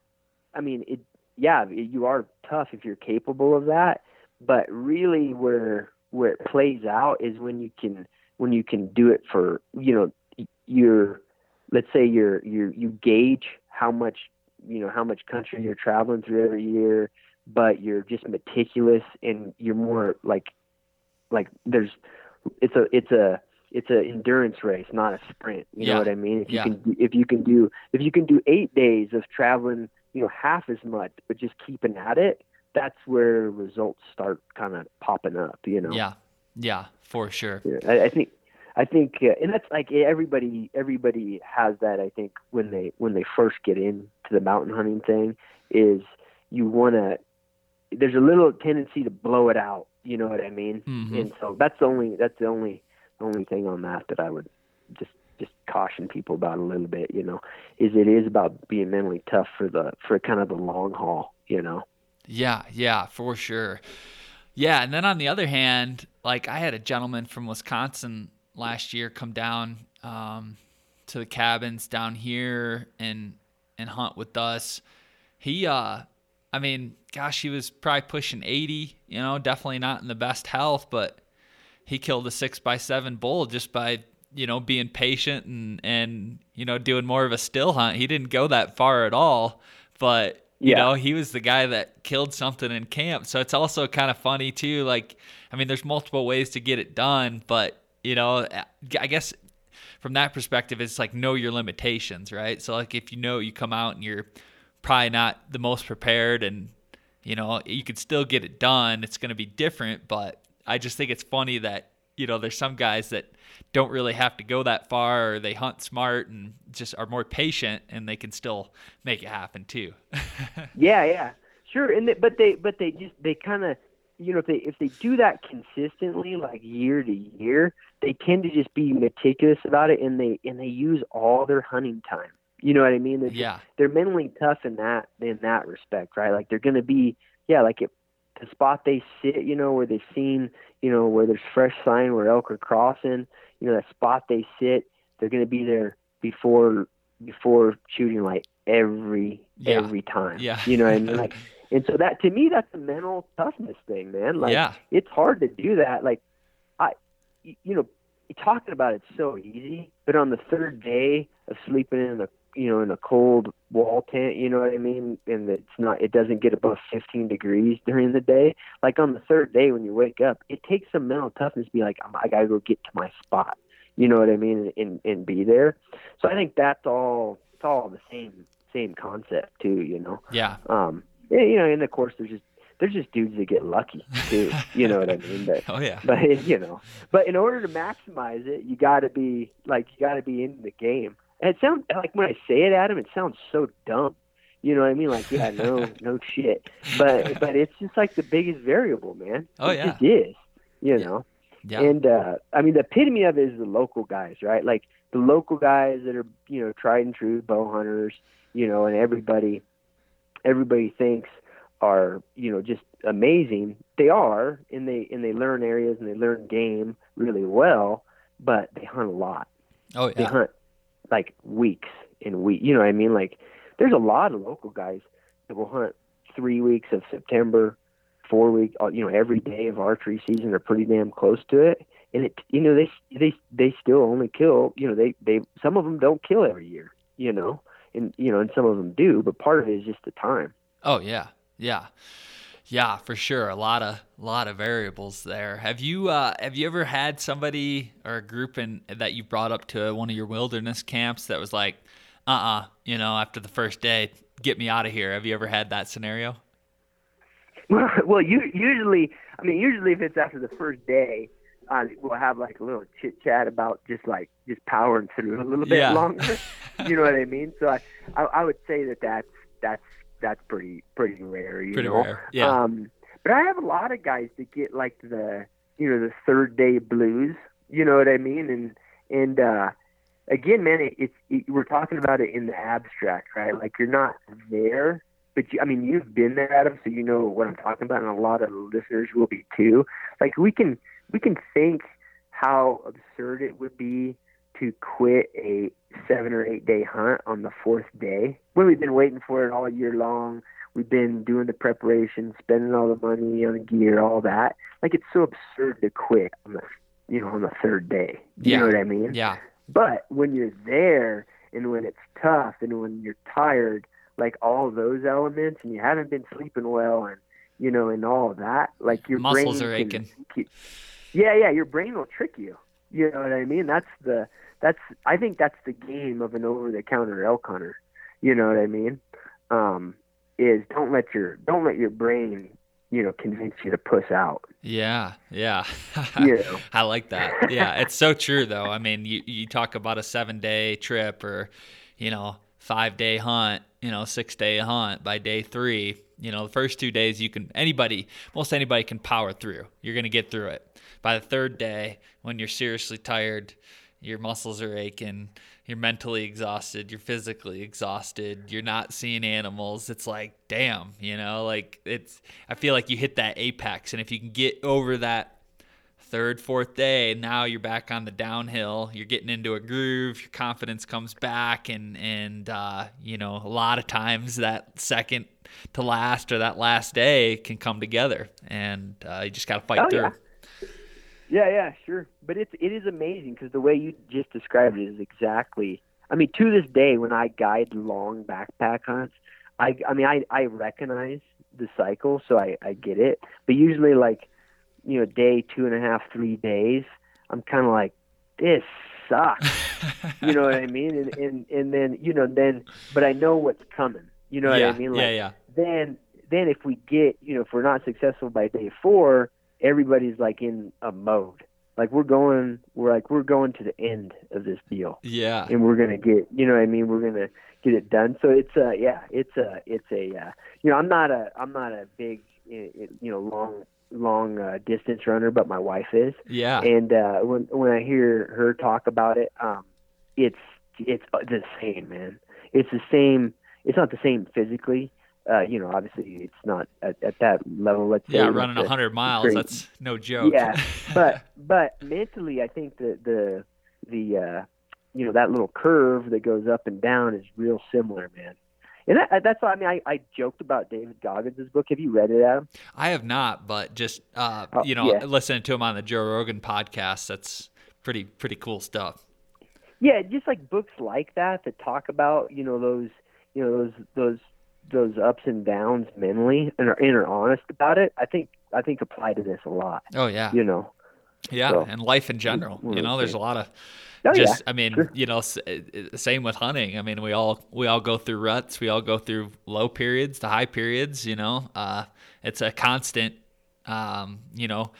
i mean it yeah you are tough if you're capable of that. But really where where it plays out is when you can when you can do it for you know you're let's say you're you you gauge how much you know how much country you're traveling through every year but you're just meticulous and you're more like like there's it's a it's a it's an endurance race not a sprint you yeah. know what i mean if you yeah. can if you can do if you can do 8 days of traveling you know half as much but just keeping at it that's where results start kind of popping up you know yeah yeah for sure. Yeah, I, I think I think, uh, and that's like everybody. Everybody has that. I think when they when they first get into the mountain hunting thing, is you want to. There's a little tendency to blow it out. You know what I mean? Mm-hmm. And so that's the only that's the only only thing on that that I would just just caution people about a little bit. You know, is it is about being mentally tough for the for kind of the long haul. You know. Yeah, yeah, for sure. Yeah, and then on the other hand, like I had a gentleman from Wisconsin last year come down um, to the cabins down here and and hunt with us. He, uh, I mean, gosh, he was probably pushing 80. You know, definitely not in the best health, but he killed a six by seven bull just by you know being patient and and you know doing more of a still hunt. He didn't go that far at all, but you yeah. know, he was the guy that killed something in camp. So it's also kind of funny too. Like, I mean, there's multiple ways to get it done, but you know, I guess from that perspective, it's like know your limitations, right? So like if you know you come out and you're probably not the most prepared, and you know you could still get it done, it's going to be different. But I just think it's funny that you know there's some guys that don't really have to go that far or they hunt smart and just are more patient and they can still make it happen too. yeah, yeah. Sure. And they, but they but they just they kind of you know if they if they do that consistently like year to year, they tend to just be meticulous about it and they and they use all their hunting time. You know what I mean? They're yeah. They're mentally tough in that in that respect, right? Like they're going to be yeah, like it, the spot they sit, you know, where they've seen, you know, where there's fresh sign where elk are crossing, you know, that spot they sit, they're going to be there before before shooting light every yeah. every time. Yeah. You know what I mean? Like, and so that to me, that's a mental toughness thing, man. Like, yeah. it's hard to do that. Like, I, you know, talking about it's so easy, but on the third day of sleeping in a you know in a cold wall tent, you know what I mean, and it's not it doesn't get above 15 degrees during the day. Like on the third day when you wake up, it takes some mental toughness to be like I gotta go get to my spot. You know what I mean, and and be there. So I think that's all it's all the same same concept too. You know. Yeah. Um. You know, and of course there's just there's just dudes that get lucky too. You know what I mean? But, oh yeah. But you know, but in order to maximize it, you got to be like you got to be in the game. And it sounds like when I say it, Adam, it sounds so dumb. You know what I mean? Like, yeah, no, no shit. But but it's just like the biggest variable, man. Oh it yeah, it is. You know. yeah, And uh I mean the epitome of it is the local guys, right? Like the local guys that are, you know, tried and true bow hunters, you know, and everybody everybody thinks are, you know, just amazing. They are and they and they learn areas and they learn game really well, but they hunt a lot. oh yeah, They hunt like weeks and weeks. You know what I mean? Like there's a lot of local guys that will hunt three weeks of September, four weeks, uh, you know, every day of archery season are pretty damn close to it. And it, you know, they they they still only kill. You know, they they some of them don't kill every year. You know, and you know, and some of them do. But part of it is just the time. oh yeah, yeah, yeah, for sure. A lot of lot of variables there. Have you uh, have you ever had somebody or a group in that you brought up to one of your wilderness camps that was like, uh uh you know, after the first day, get me out of here. Have you ever had that scenario? well, you usually, I mean, usually if it's after the first day, uh, we'll have like a little chit chat about just like just powering through a little bit Yeah. longer. you know what I mean? So I, I, I would say that that's that's that's pretty pretty rare. You Pretty know? rare, yeah. Um, but I have a lot of guys that get like the you know the third day blues. You know what I mean? And and uh, again, man, it, it's it, we're talking about it in the abstract, right? Like you're not there, but you, I mean, you've been there, Adam, so you know what I'm talking about, and a lot of listeners will be too. Like we can we can think how absurd it would be to quit a seven or eight day hunt on the fourth day when we've been waiting for it all year long. We've been doing the preparation, spending all the money on the gear, all that. Like it's so absurd to quit on the you know on the third day. You Yeah. know what I mean? Yeah, But when you're there and when it's tough and when you're tired, like all those elements, and you haven't been sleeping well, and you know, and all that, like your Muscles brain are aching. yeah, yeah, your brain will trick you. You know what I mean? That's the that's I think that's the game of an over-the-counter elk hunter. You know what I mean? Um, is don't let your don't let your brain you know convince you to puss out. yeah, yeah. Know. I like that. Yeah, it's so true though. I mean, you you talk about a 7-day trip or you know, 5-day hunt, you know, 6-day hunt by day 3, you know, the first 2 days you can anybody, most anybody can power through. You're going to get through it. By the third day when you're seriously tired, your muscles are aching, you're mentally exhausted, you're physically exhausted, you're not seeing animals. It's like, damn, you know, like it's I feel like you hit that apex and if you can get over that third, fourth day, now you're back on the downhill. You're getting into a groove. Your confidence comes back, and and uh, you know a lot of times that second to last or that last day can come together, and uh, you just got to fight Oh, through. yeah. Yeah, yeah, sure. But it's it is amazing because the way you just described it is exactly. I mean, to this day, when I guide long backpack hunts, I I mean, I I recognize the cycle, so I I get it. But usually, like you know, day two and a half, three days, I'm kind of like, this sucks. you know what I mean? And and and then you know then, but I know what's coming. You know yeah, what I mean? Like, yeah, yeah, then then if we get you know if we're not successful by day four everybody's like in a mode. Like we're going we're like we're going to the end of this deal. Yeah. and we're gonna get you know what i mean? We're gonna get it done. So it's uh yeah it's a it's a uh, you know i'm not a i'm not a big eh, eh, you know long long uh, distance runner but my wife is. Yeah, and uh when when i hear her talk about it um it's it's the same man. It's the same it's not the same physically uh you know obviously it's not at, at that level let's yeah. with Running the- hundred miles, great- that's no joke. yeah but but mentally i think the the the uh you know that little curve that goes up and down is real similar man and that, that's why i mean I, I joked about david goggins' book have you read it adam I have not, but just uh, Oh, you know, yeah. listening to him on the Joe Rogan podcast, that's pretty pretty cool stuff. yeah just like books like that that talk about you know those you know those those those ups and downs mentally and are, and are honest about it i think i think apply to this a lot Oh yeah, you know yeah, so, and life in general. we're You know, there's a lot of oh just yeah I mean, sure. you know, uh, same with hunting. I mean, we all we all go through ruts. We all go through low periods to high periods. You know, uh, it's a constant. Um, you know,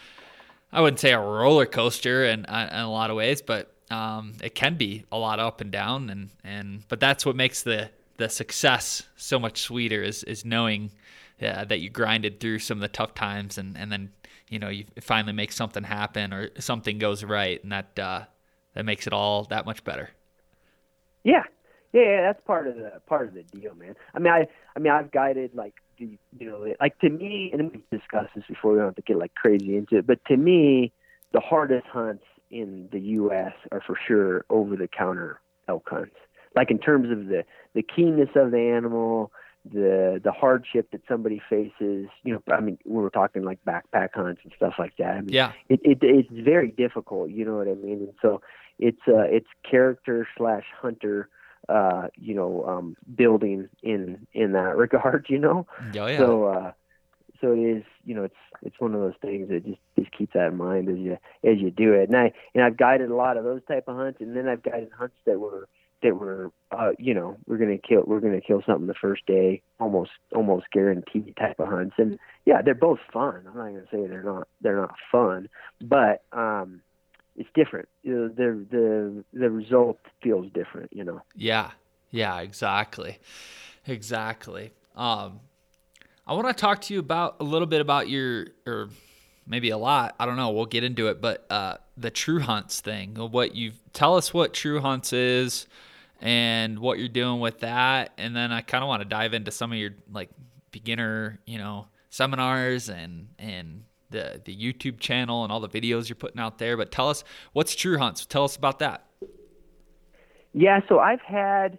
I wouldn't say a roller coaster in, uh, in a lot of ways, but um, it can be a lot up and down, and and but that's what makes the the success so much sweeter is is knowing uh, that you grinded through some of the tough times and and then you know you finally make something happen or something goes right and that uh, that makes it all that much better. Yeah, yeah, yeah, that's part of the part of the deal, man. I mean, I I mean, I've guided like you know, like to me, and we discussed this before. We don't have to get like crazy into it, but to me, the hardest hunts in the U.S. are for sure over-the-counter elk hunts. Like in terms of the the keenness of the animal, the the hardship that somebody faces. You know, I mean, we were talking like backpack hunts and stuff like that. I mean, yeah, it, it it's very difficult. You know what I mean? And so it's uh it's character slash hunter uh, you know, um, building in in that regard, you know. Oh, yeah. So uh, so it is, you know, it's it's one of those things that just just keeps that in mind as you as you do it. And I and I've guided a lot of those type of hunts, and then I've guided hunts that were that were uh, you know we're gonna kill we're gonna kill something the first day, almost almost guaranteed type of hunts. And yeah, they're both fun. I'm not gonna say they're not they're not fun, but um, it's different. You know, the the the result feels different. You know. Yeah. Yeah. Exactly. Exactly. Um, I want to talk to you about a little bit about your or maybe a lot. I don't know. We'll get into it, but uh, the True Hunts thing. What you tell us what True Hunts is and what you're doing with that, and then I kind of want to dive into some of your like beginner, you know, seminars and and the the YouTube channel and all the videos you're putting out there. But tell us what's True Hunts. Tell us about that. Yeah, so I've had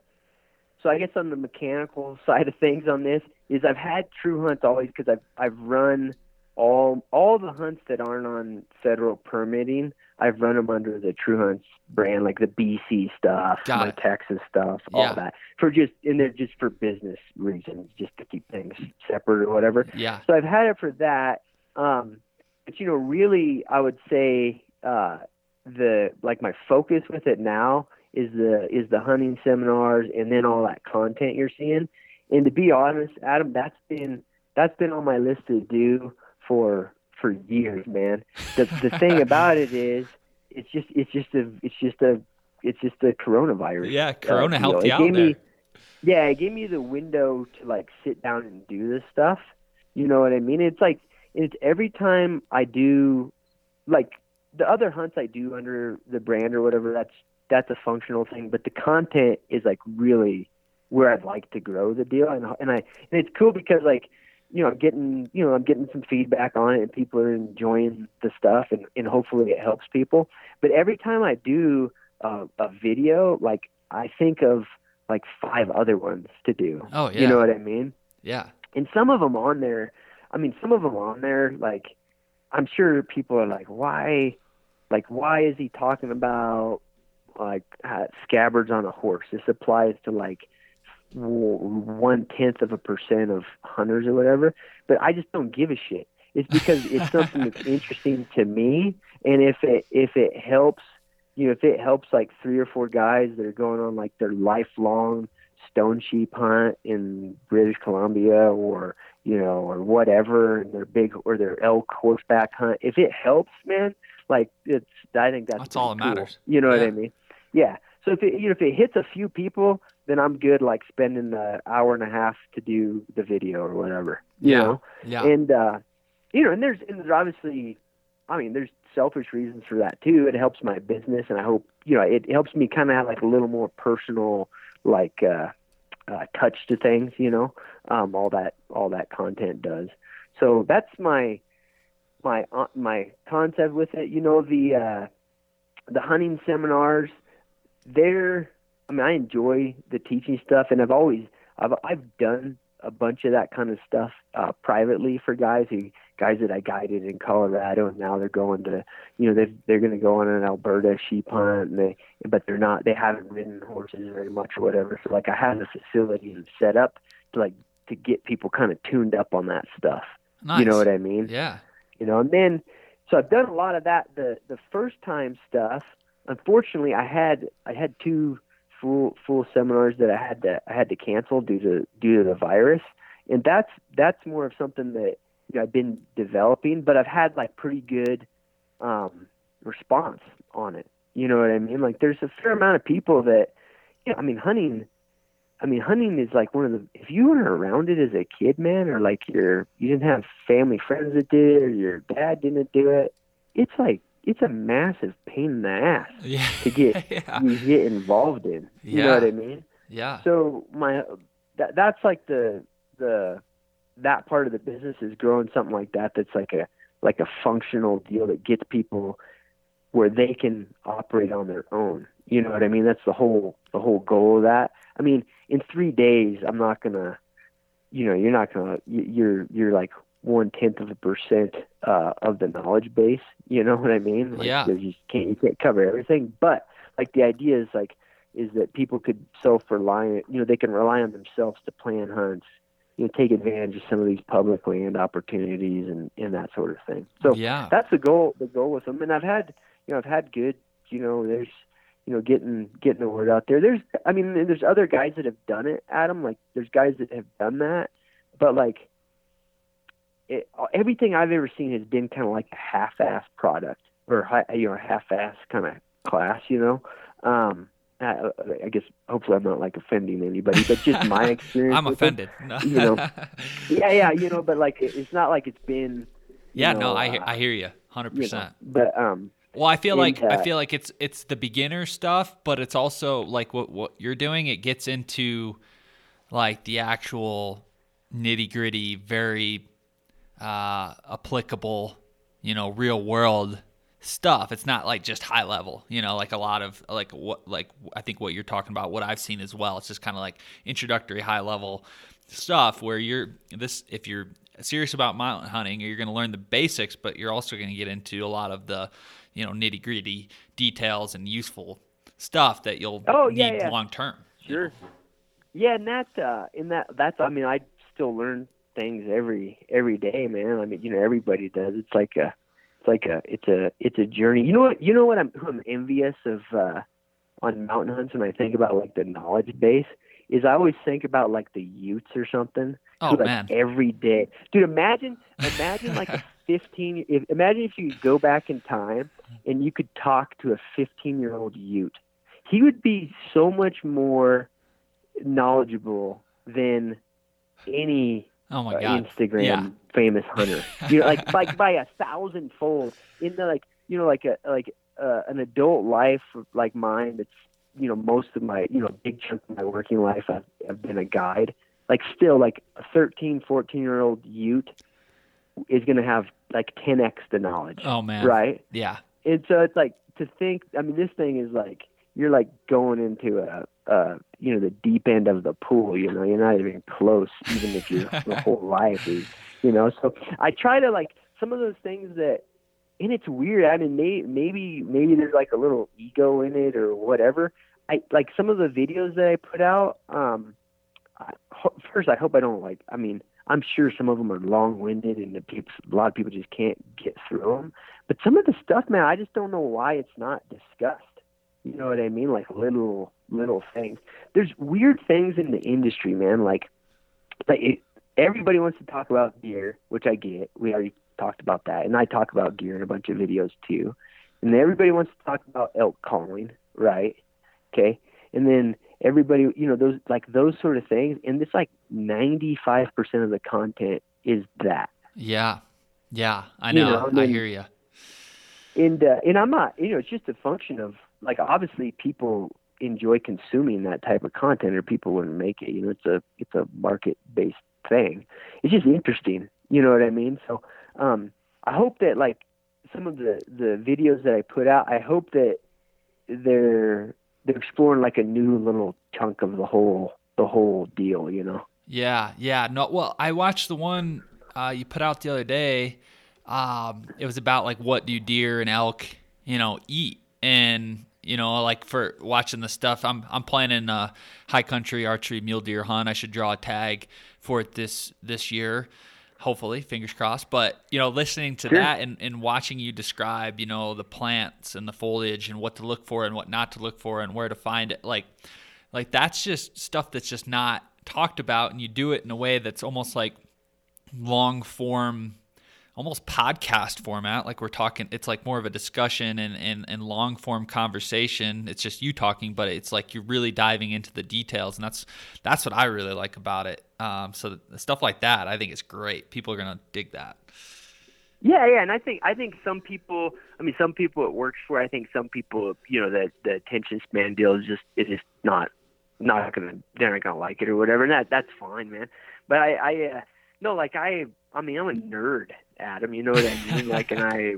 so I guess on the mechanical side of things on this is I've had True Hunts always because I've I've run all all the hunts that aren't on federal permitting. I've run them under the True Hunts brand, like the BC stuff, Got my it. Texas stuff, Yeah. all that for just and they're just for business reasons, just to keep things separate or whatever. Yeah. So I've had it for that. Um, but you know, really, I would say uh, the like my focus with it now is the is the hunting seminars and then all that content you're seeing. And to be honest, Adam, that's been that's been on my list to do for for years, man. The the thing about it is, it's just it's just a it's just a it's just a coronavirus. Yeah. Corona uh, helped deal. you out there. me- yeah, it gave me the window to like sit down and do this stuff. You know what I mean? It's like it's every time I do like the other hunts I do under the brand or whatever, that's that's a functional thing, but the content is like really where I'd like to grow the deal and and I and it's cool because like you know, I'm getting you know, I'm getting some feedback on it and people are enjoying the stuff and, and hopefully it helps people. But every time I do uh, a video, like I think of like five other ones to do. Oh yeah. You know what I mean? yeah. and some of them on there i mean some of them on there like i'm sure people are like why like why is he talking about like uh, scabbards on a horse this applies to like one tenth of a percent of hunters or whatever but i just don't give a shit it's because it's something that's interesting to me and if it if it helps you know if it helps like three or four guys that are going on like their lifelong stone sheep hunt in British Columbia or you know or whatever and their big or their elk horseback hunt if it helps man like it's I think that's That's all that cool. matters. you know what I mean yeah so if it you know if it hits a few people then I'm good like spending the hour and a half to do the video or whatever you Yeah. know Yeah. and uh you know and there's and there's obviously I mean there's selfish reasons for that too it helps my business and I hope you know it helps me kind of have like a little more personal like uh uh, touch to things, you know, um, all that all that content does. So that's my my uh, my concept with it. You know, the uh, the hunting seminars. They're, I mean, I enjoy the teaching stuff, and I've always I've I've done a bunch of that kind of stuff uh, privately for guys who guys that I guided in Colorado, and now they're going to, you know, they they're going to go on an Alberta sheep hunt, and they but they're not they haven't ridden horses very much or whatever so like i have a facility set up to like to get people kind of tuned up on that stuff nice. you know what i mean Yeah. you know and then so i've done a lot of that the the first time stuff unfortunately i had i had two full full seminars that i had to i had to cancel due to due to the virus and that's that's more of something that you know, i've been developing but i've had like pretty good um response on it you know what i mean like there's a fair amount of people that you know, i mean hunting I mean, hunting is like one of the if you weren't around it as a kid, man, or like your you didn't have family friends that did it, or your dad didn't do it. It's like it's a massive pain in the ass yeah. to get yeah. you get involved in. You Yeah. know what I mean? yeah. So my that that's like the the that part of the business is growing something like that. That's like a like a functional deal that gets people where they can operate on their own. You know what I mean? That's the whole the whole goal of that. I mean, in three days, I'm not gonna, you know, you're not gonna, you- you're you're like one tenth of a percent uh, of the knowledge base. You know what I mean? Like, Yeah. You can't you can't cover everything, but like the idea is like is that people could self reliant, you know, they can rely on themselves to plan hunts, you know, take advantage of some of these public land opportunities and and that sort of thing. So yeah. that's the goal the goal with them and i've had you know i've had good you know there's you know getting getting the word out there there's i mean there's other guys that have done it adam like there's guys that have done that but like it, everything i've ever seen has been kind of like a half-ass product or you know half-ass kind of class you know um I, I guess hopefully i'm not like offending anybody but just my experience I'm with it. offended. You know, yeah yeah you know but like it, it's not like it's been yeah, know, no, I hear, uh, I hear you 100%. you know, but um Well, I feel And, like I uh, feel like it's it's the beginner stuff, but it's also like what what you're doing. It gets into like the actual nitty gritty, very uh, applicable, you know, real world stuff. It's not like just high level, you know, like a lot of like what like I think what you're talking about, what I've seen as well. It's just kind of like introductory high level stuff where you're this if you're serious about mountain hunting, you're going to learn the basics, but you're also going to get into a lot of the, you know, nitty gritty details and useful stuff that you'll Oh, yeah, need yeah. long term. Sure. Yeah, and that uh in that that's I mean I still learn things every every day, man. I mean, you know, everybody does. It's like a it's like a it's a it's a journey. You know what you know what I'm who I'm envious of uh on mountain hunts when I think about like the knowledge base is I always think about like the Utes or something. Oh, like, man. Every day. Dude, imagine imagine like a 15 if, imagine if you could go back in time and you could talk to a 15 year old Ute. He would be so much more knowledgeable than any Oh my uh, god. Instagram Yeah. famous hunter. You know, like like by a thousand fold in the like you know like a like uh, an adult life like mine. That's you know most of my you know big chunk of my working life I've, I've been a guide. Like still like a 13, 14 year old Ute is going to have like 10x the knowledge, Oh man. right? Yeah. and so it's like to think i mean this thing is like you're like going into a uh you know the deep end of the pool you know you're not even close even if your your whole life is you know so i try to like some of those things that and it's weird i mean may, maybe maybe there's like a little ego in it or whatever i like some of the videos that i put out um I, ho- first i hope i don't like i mean i'm sure some of them are long-winded and the people a lot of people just can't get through them but some of the stuff, man, I just don't know why it's not discussed. You know what I mean? Like little little things. There's weird things in the industry, man. Like, like it, everybody wants to talk about gear, which I get. We already talked about that, and I talk about gear in a bunch of videos too. And everybody wants to talk about elk calling, right? Okay, and then everybody, you know, those like those sort of things, and it's like 95% of the content is that. Yeah. Yeah. I You know. know, and I hear you. and uh, and I'm not, you know, it's just a function of like obviously people enjoy consuming that type of content, or people wouldn't make it. You know, it's a it's a market based thing. It's just interesting. You know what I mean? So um, I hope that like some of the the videos that I put out, I hope that they're they're exploring like a new little chunk of the whole the whole deal. You know? Yeah, yeah. No, well, I watched the one uh, you put out the other day. Um, it was about like what do deer and elk, you know, eat, and you know, like for watching the stuff. I'm I'm planning a uh, high country archery mule deer hunt. I should draw a tag for it this this year. Hopefully, fingers crossed. But you know, listening to Sure. that and, and watching you describe, you know, the plants and the foliage and what to look for and what not to look for and where to find it, like like that's just stuff that's just not talked about and you do it in a way that's almost like long form almost podcast format. Like we're talking, it's like more of a discussion and, and, and long form conversation. It's just you talking, but it's like you're really diving into the details, and that's that's what I really like about it. Um, so stuff like that, I think is great. People are gonna dig that. Yeah, yeah, and I think I think some people. I mean, some people it works for. I think some people, you know, the the attention span deal is just it is not not gonna they're not gonna like it or whatever. And that that's fine, man. But I I uh, no like I I mean I'm a nerd Adam. You know what I mean? like, and I,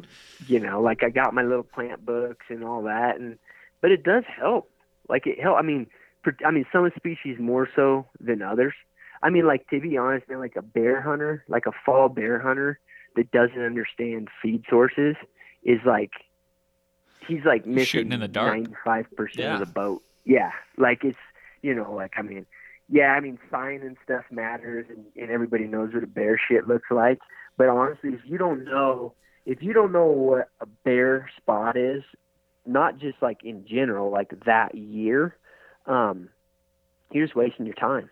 you know, like I got my little plant books and all that, and but it does help. Like it help. I mean, per, I mean, some species more so than others. I mean, like to be honest, man, like a bear hunter, like a fall bear hunter that doesn't understand feed sources is like he's like missing in the dark. ninety five percent of the boat. Yeah, like it's you know, like I mean, yeah, I mean, sign and stuff matters, and, and everybody knows what a bear shit looks like. But honestly, if you don't know, if you don't know what a bear spot is, not just like in general, like that year, um, you're just wasting your time.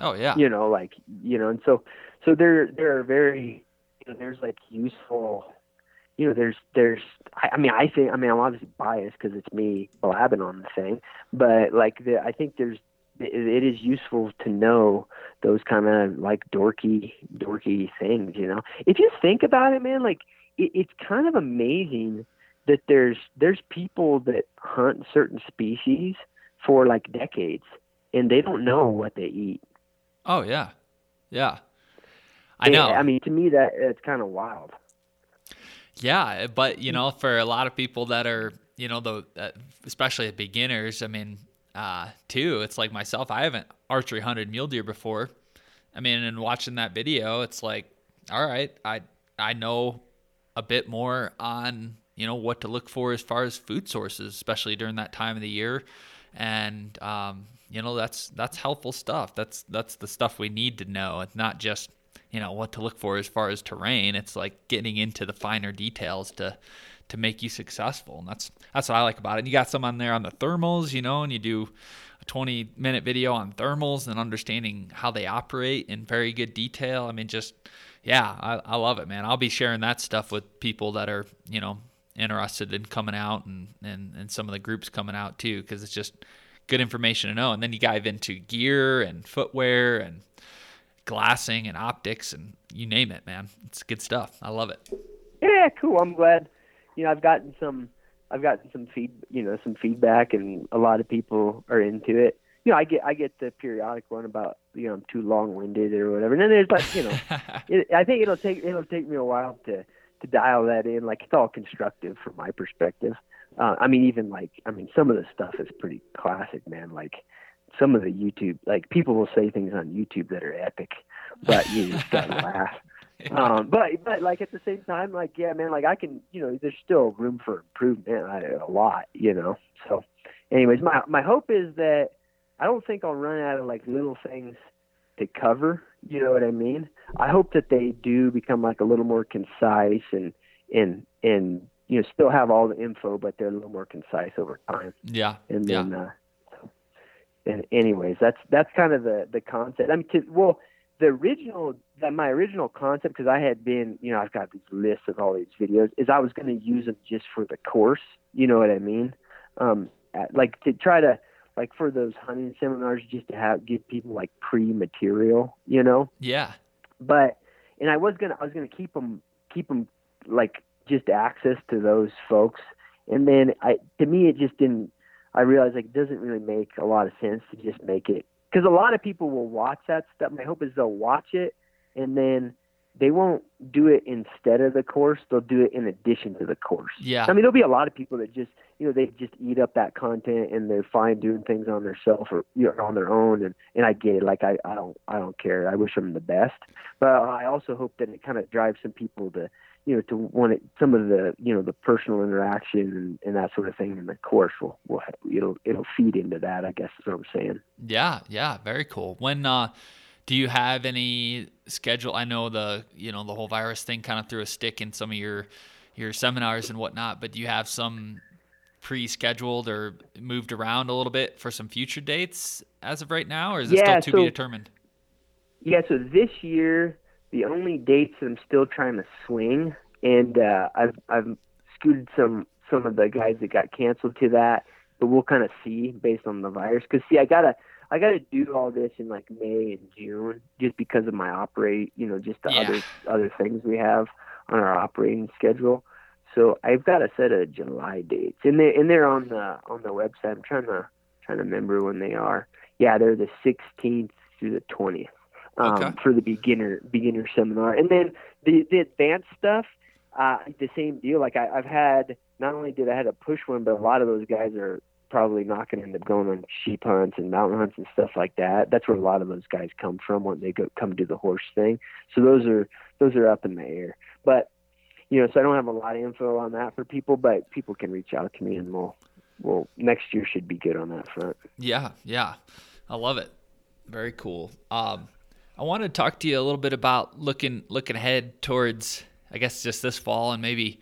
Oh yeah. You know, like you know, and so so there there are very you know, there's like useful you know, there's there's I, I mean I think I mean I'm obviously biased because it's me blabbing on the thing, but like the I think there's it is useful to know those kind of like dorky dorky things you know? If you think about it man like it, it's kind of amazing that there's there's people that hunt certain species for like decades and they don't know what they eat. Oh yeah. Yeah. I know. I mean to me that it's kind of wild. Yeah but you know for a lot of people that are you know the uh, especially beginners i mean uh, too. It's like myself, I haven't archery hunted mule deer before. I mean, and watching that video, it's like, all right, I I know a bit more on you know what to look for as far as food sources, especially during that time of the year, and um, you know that's that's helpful stuff. That's that's the stuff we need to know. It's not just you know what to look for as far as terrain. It's like getting into the finer details to to make you successful. And that's that's what I like about it. And you got some on there on the thermals, you know, and you do a 20 minute video on thermals and understanding how they operate in very good detail. I mean, just yeah, I, I love it, man. I'll be sharing that stuff with people that are you know interested in coming out and and, and some of the groups coming out too, because it's just good information to know. And then you dive into gear and footwear and glassing and optics and you name it, man. It's good stuff. I love it. Yeah, cool. I'm glad you know, I've gotten some, I've gotten some feed, you know, some feedback, and a lot of people are into it. You know, I get, I get the periodic one about, you know, I'm too long-winded or whatever. And then there's like, you know, it, I think it'll take, it'll take me a while to, to dial that in. Like it's all constructive from my perspective. Uh, I mean, even like, I mean, some of the stuff is pretty classic, man. Like some of the YouTube, like people will say things on YouTube that are epic, but you just gotta laugh. um, but but like at the same time, like yeah, man, like I can, you know, there's still room for improvement I, a lot, you know. So, anyways, my my hope is that I don't think I'll run out of like little things to cover. You know what I mean? I hope that they do become like a little more concise and and and you know still have all the info, but they're a little more concise over time. Yeah. And then, yeah. uh, and anyways, that's that's kind of the the concept. I mean, to, well, the original that my original concept because I had been you know I've got these lists of all these videos is I was going to use them just for the course you know what I mean? Um like to try to like for those hunting seminars just to have give people like pre material you know? Yeah. But and I was gonna I was gonna keep them keep them like just access to those folks. And then I to me it just didn't I realized like it doesn't really make a lot of sense to just make it because a lot of people will watch that stuff. My hope is they'll watch it and then they won't do it instead of the course. They'll do it in addition to the course. Yeah. I mean, there'll be a lot of people that just, you know, they just eat up that content and they're fine doing things on their self or you know, on their own. And, and I get it. Like, I, I don't, I don't care. I wish them the best, but I also hope that it kind of drives some people to, you know, to want it, some of the, you know, the personal interaction and, and that sort of thing in the course will, will, it'll, it'll feed into that, I guess is what I'm saying. Yeah. Yeah. Very cool. When, uh, do you have any schedule? I know the, you know, the whole virus thing kind of threw a stick in some of your, your seminars and whatnot, but do you have some pre-scheduled or moved around a little bit for some future dates as of right now, or is it yeah, still to so, be determined? Yeah. So this year, the only dates that I'm still trying to swing, and uh, I've I've scooted some some of the guys that got canceled to that, but we'll kind of see based on the virus. Because see, I gotta I gotta do all this in like May and June just because of my operate, you know, just the Yeah. other other things we have on our operating schedule. So I've got a set of July dates, and they and they're on the on the website. I'm trying to trying to remember when they are. Yeah, they're the 16th through the 20th um, Okay. for the beginner beginner seminar, and then the the advanced stuff. Uh, the same deal. Like I, I've had not only did I had a push one, but a lot of those guys are probably not going to end up going on sheep hunts and mountain hunts and stuff like that. That's where a lot of those guys come from when they go come do the horse thing. So those are those are up in the air. But you know, so I don't have a lot of info on that for people, but people can reach out to me and we'll well next year should be good on that front. Yeah, yeah. I love it. Very cool. Um, I want to talk to you a little bit about looking looking ahead towards I guess just this fall and maybe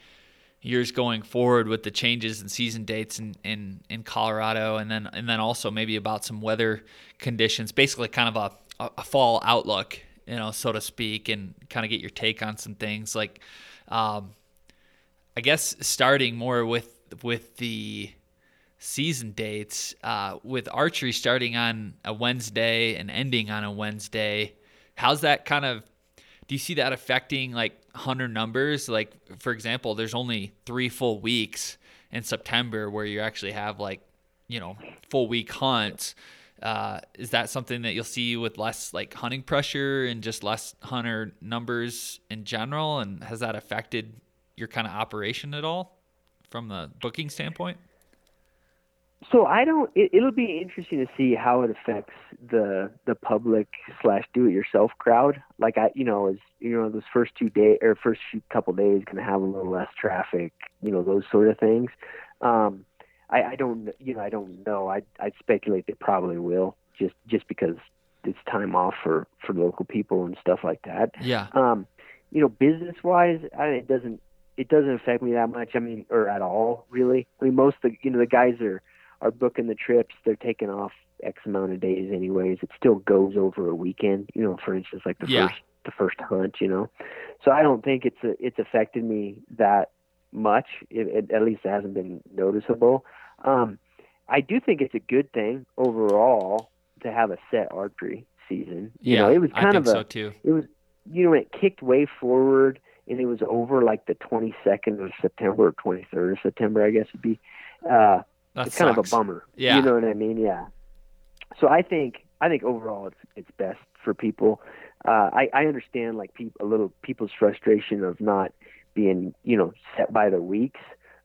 years going forward with the changes in season dates in, in, in Colorado and then and then also maybe about some weather conditions, basically kind of a, a, fall outlook, you know, so to speak, and kind of get your take on some things like um, I guess starting more with with the season dates uh, with archery starting on a Wednesday and ending on a Wednesday. How's that kind of? Do you see that affecting like hunter numbers? Like for example, there's only three full weeks in September where you actually have like you know full week hunts. Uh, is that something that you'll see with less like hunting pressure and just less hunter numbers in general? And has that affected your kind of operation at all from the booking standpoint? So I don't. It, it'll be interesting to see how it affects the the public slash do it yourself crowd. Like I, you know, as you know, those first two day or first few couple days going to have a little less traffic. You know, those sort of things. Um, I, I don't, you know, I don't know. I I speculate they probably will just just because it's time off for for local people and stuff like that. Yeah. Um, you know, business wise, I, it doesn't it doesn't affect me that much. I mean, or at all, really. I mean, most of the you know the guys are are booking the trips. They're taking off X amount of days, anyways. It still goes over a weekend. You know, for instance, like the Yeah. first the first hunt. You know, so I don't think it's a, it's affected me that much. It, it, at least it hasn't been noticeable. Um, I do think it's a good thing overall to have a set archery season. You yeah. know, it was I kind think of a so too. it was you know it kicked way forward and it was over like the 22nd of September or 23rd of September I guess would be uh That it's kind of a bummer Yeah. you know what I mean yeah so I think I think overall it's it's best for people uh I I understand like people a little people's frustration of not being you know set by the weeks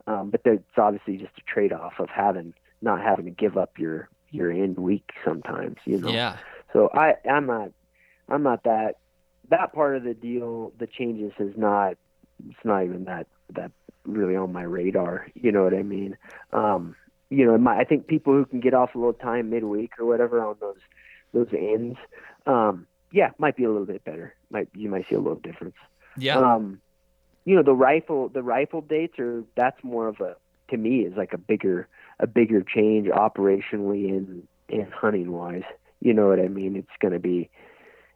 um but it's obviously just a trade off of having not having to give up your your end week sometimes you know Yeah. so I, I'm not, I'm not that, that part of the deal. The changes is not, it's not even that that really on my radar. You know what I mean? Um, you know, my, I think people who can get off a little time midweek or whatever on those those ends, um, yeah, might be a little bit better. Might you might see a little difference. Yeah. Um, you know, the rifle the rifle dates are that's more of a to me is like a bigger a bigger change operationally and and hunting wise. You know what I mean? It's going to be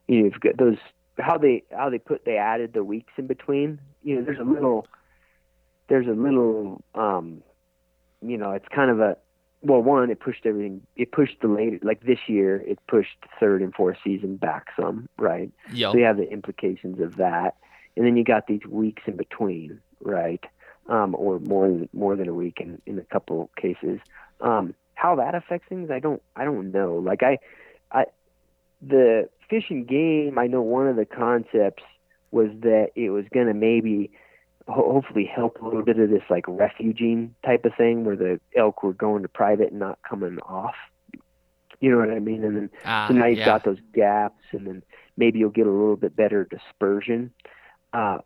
you know you've got those how they how they put they added the weeks in between. You know, there's a little there's a little um you know it's kind of a well one it pushed everything it pushed the later like this year it pushed third and fourth season back some right Yep. so you have the implications of that, and then you got these weeks in between, right? Um, or more than more than a week in, in a couple cases. Um, how that affects things, I don't I don't know. Like I, I, the fish and game, I know one of the concepts was that it was going to maybe hopefully help a little bit of this like refuging type of thing where the elk were going to private and not coming off. You know what I mean? And then Ah, so now you've yeah. got those gaps, and then maybe you'll get a little bit better dispersion. Uh,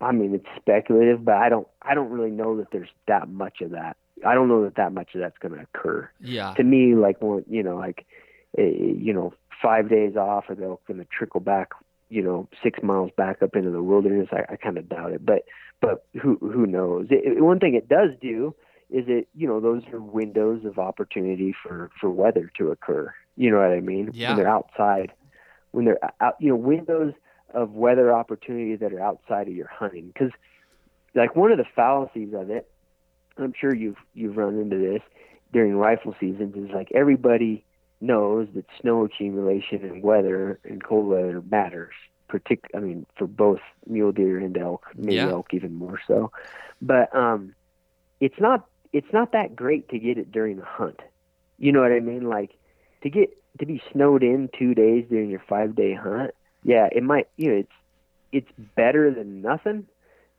I mean, it's speculative, but I don't, I don't really know that there's that much of that. I don't know that that much of that's going to occur. yeah. To me, like, one, you know, like, eh, you know, five days off, or they're going to trickle back, you know, six miles back up into the wilderness. I, I kind of doubt it, but, but who, who knows? It, one thing it does do is it, you know, those are windows of opportunity for for weather to occur. You know what I mean? Yeah. When they're outside, when they're out, you know, windows of weather opportunities that are outside of your hunting. Because like one of the fallacies of it, I'm sure you've you've run into this during rifle seasons is like everybody knows that snow accumulation and weather and cold weather matters. Partic- I mean, for both mule deer and elk, maybe Yeah. elk even more so. But um, it's not it's not that great to get it during the hunt. You know what I mean? Like to get to be snowed in two days during your five day hunt. Yeah, it might. You know, it's it's better than nothing,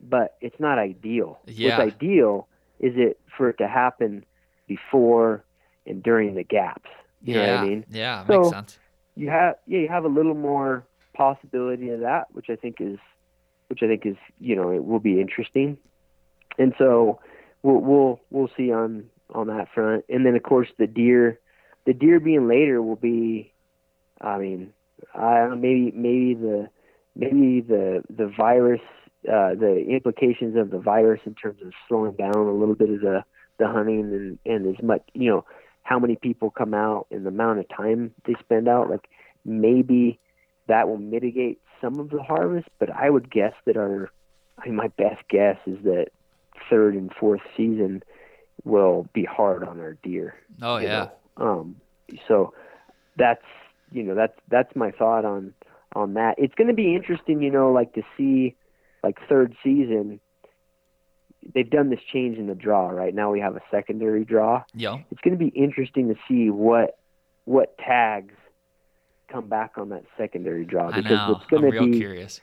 but it's not ideal. Yeah. What's ideal is it for it to happen before and during the gaps. You know yeah. what I mean? Yeah, So- makes sense. You have yeah, you have a little more possibility of that, which I think is which I think is you know it will be interesting, and so we'll we'll we'll see on on that front, and then of course the deer, the deer being later will be, I mean, I don't know, maybe maybe the maybe the the virus uh, the implications of the virus in terms of slowing down a little bit of the the hunting and and as much you know how many people come out and the amount of time they spend out like maybe that will mitigate some of the harvest but i would guess that our I mean, my best guess is that third and fourth season will be hard on our deer Oh yeah. know. Um, so that's you know that's that's my thought on on that. It's going to be interesting, you know, like to see like third season. They've done this change in the draw. Right now we have a secondary draw. Yeah, It's going to be interesting to see what what tags come back on that secondary draw I because know. it's going I'm to real be curious.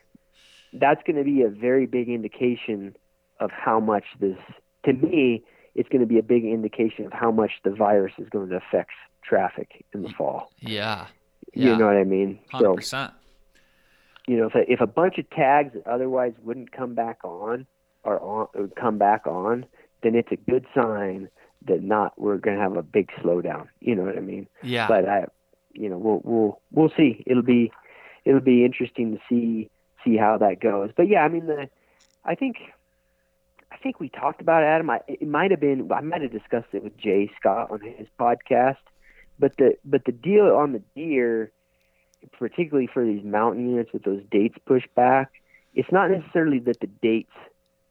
that's going to be a very big indication of how much this to me it's going to be a big indication of how much the virus is going to affect traffic in the fall Yeah. you Yeah. know what i mean Hundred so you know if a, if a bunch of tags that otherwise wouldn't come back on are on come back on then it's a good sign that not we're going to have a big slowdown you know what i mean Yeah. but I, you know, we'll we'll we'll see. It'll be it'll be interesting to see see how that goes. But yeah, I mean, the I think I think we talked about it, Adam. I, it might have been I might have discussed it with Jay Scott on his podcast. But the but the deal on the deer, particularly for these mountain units with those dates pushed back, it's not necessarily that the dates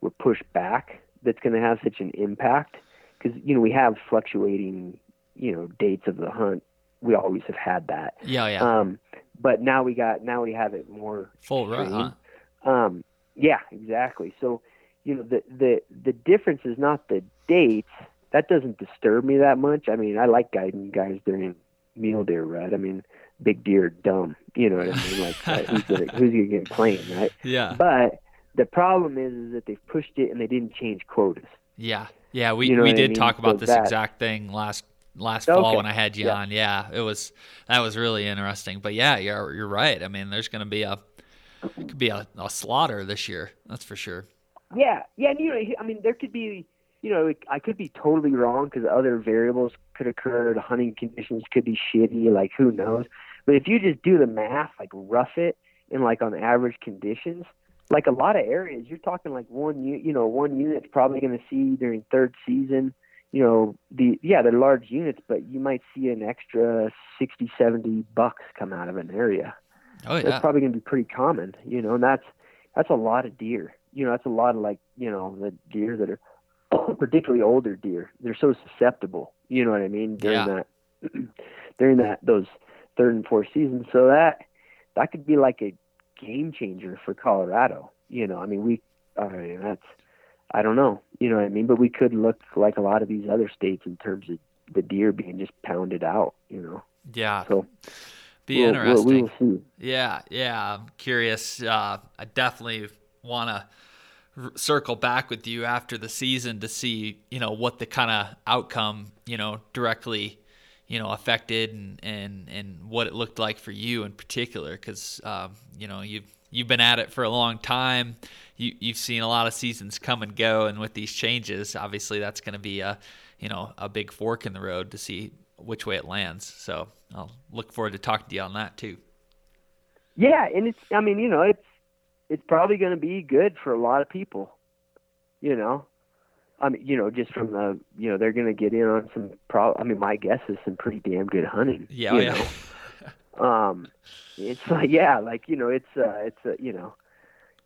were pushed back that's going to have such an impact because you know we have fluctuating you know dates of the hunt we always have had that. yeah. Yeah. Um, but now we got now we have it more. Full run. Huh? Um, yeah, exactly. So you know the the the difference is not the dates. That doesn't disturb me that much. I mean, I like guiding guys during mule deer rut. I mean, big deer dumb. You know what I mean? Like uh, who's gonna who's gonna get playing, right? Yeah. But the problem is, is that they've pushed it and they didn't change quotas. Yeah. Yeah. We You know we what I did mean? talk about So this that- exact thing last last fall when I had you Yeah. on. Yeah. It was that was really interesting. But yeah, you're you're right. I mean, there's gonna be a could be a, a slaughter this year. That's for sure. Yeah, yeah, and you know, I mean, there could be, you know, I could be totally wrong because other variables could occur. The hunting conditions could be shitty, like who knows. But if you just do the math, like rough it, and like on average conditions, like a lot of areas, you're talking like one, you know, one unit's probably going to see during third season. You know, the yeah, they're large units, but you might see an extra 60, 70 bucks come out of an area Oh yeah, that's probably going to be pretty common, you know, and that's that's a lot of deer. You know, that's a lot of like, you know, the deer that are particularly older deer. They're so susceptible. You know what I mean? During Yeah. that during that those third and fourth seasons. So that that could be like a game changer for Colorado. You know, I mean we I mean that's I don't know. You know what I mean? But we could look like a lot of these other states in terms of the deer being just pounded out, you know. Yeah. So Be we'll- we'll- interesting. we will see. Yeah, yeah. I'm curious. Uh, I definitely want to circle back with you after the season to see, you know, what the kind of outcome, you know, directly, you know, affected and and and what it looked like for you in particular, because um, you know you've you've been at it for a long time. You you've seen a lot of seasons come and go, and with these changes, obviously that's going to be a, you know, a big fork in the road to see which way it lands. So I'll look forward to talking to you on that too. Yeah, and it's I mean, you know, it's it's probably going to be good for a lot of people. You know. I mean, you know, just from the, you know, they're going to get in on some pro I mean, my guess is some pretty damn good hunting. Yeah, you oh, yeah. know? um, it's like yeah, like you know, it's uh, it's uh, you know,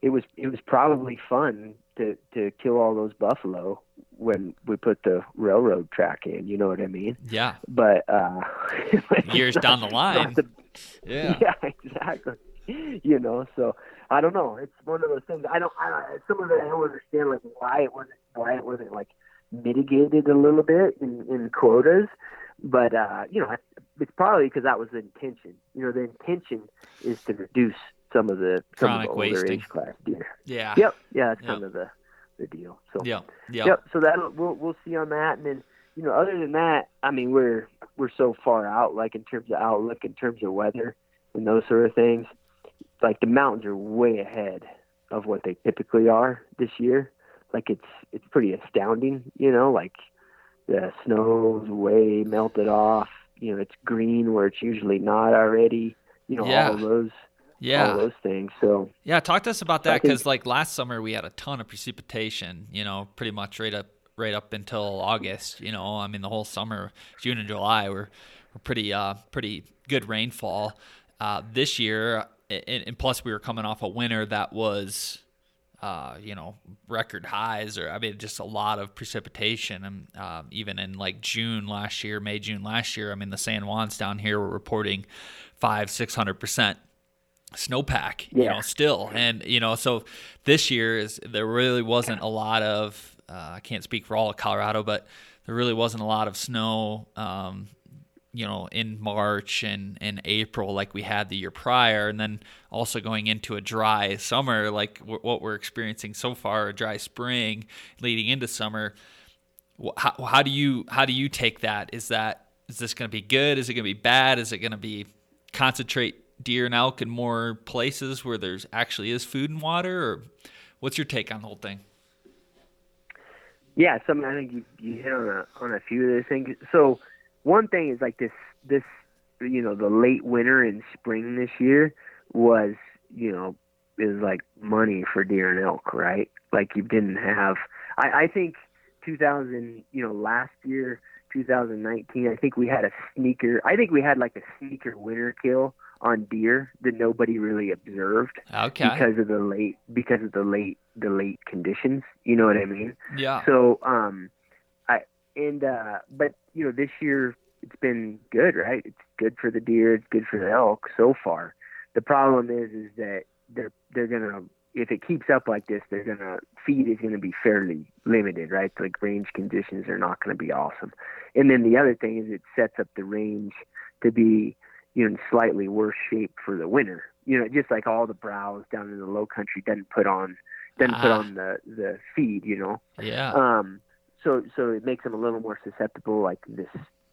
it was it was probably fun to to kill all those buffalo when we put the railroad track in. You know what I mean? Yeah. But uh, years down the line. The, yeah. Yeah, exactly. You know, so I don't know. It's one of those things. I don't. I some of it I don't understand, like why it wasn't why it wasn't like mitigated a little bit in, in quotas. But uh, you know, it's probably because that was the intention. You know, the intention is to reduce some of the some Chronic of the wasting. age class deer. Yeah. Yep. Yeah, that's Yep. kind of the the deal. So Yeah. Yeah. Yep. So that we'll we'll see on that, and then you know, other than that, I mean, we're we're so far out, like in terms of outlook, in terms of weather, and those sort of things. Like the mountains are way ahead of what they typically are this year. Like it's it's pretty astounding, you know. Like the snow's way melted off. You know, it's green where it's usually not already. You know, Yeah. all those Yeah. all those things. So Yeah, talk to us about that because like last summer we had a ton of precipitation. You know, pretty much right up right up until August. You know, I mean the whole summer, June and July were were pretty uh pretty good rainfall. Uh, this year, and, and plus we were coming off a winter that was. Uh, you know, record highs, or I mean, just a lot of precipitation, and um, even in like June last year, May, June last year. I mean, the San Juans down here were reporting five, six hundred percent snowpack, you know, still. And, you know, so this year is there really wasn't a lot of, uh, I can't speak for all of Colorado, but there really wasn't a lot of snow, um, you know, in March and, in April like we had the year prior. And then also going into a dry summer, like w- what we're experiencing so far, a dry spring leading into summer. How, how do you, how do you take that? Is that, is this going to be good? Is it going to be bad? Is it going to be concentrate deer and elk in more places where there's actually is food and water or what's your take on the whole thing Yeah, some I think you, you hit on a on a few of those things. So one thing is like this this you know the late winter and spring this year was you know is like money for deer and elk, right? Like you didn't have. I, I think 2000 you know last year 2019 I think we had a sneaker. I think we had like a sneaker winter kill on deer that nobody really observed okay because of the late because of the late the late conditions. You know what I mean? yeah So, um, I and uh, but you know, this year it's been good, right? It's good for the deer, it's good for the elk so far. The problem is, is that they're they're gonna if it keeps up like this, they're gonna feed is gonna be fairly limited, right? Like range conditions are not gonna be awesome. And then the other thing is it sets up the range to be you know in slightly worse shape for the winter. You know, just like all the browse down in the low country doesn't put on doesn't put Ah. on the the feed, you know. yeah Um, so so it makes them a little more susceptible, like this,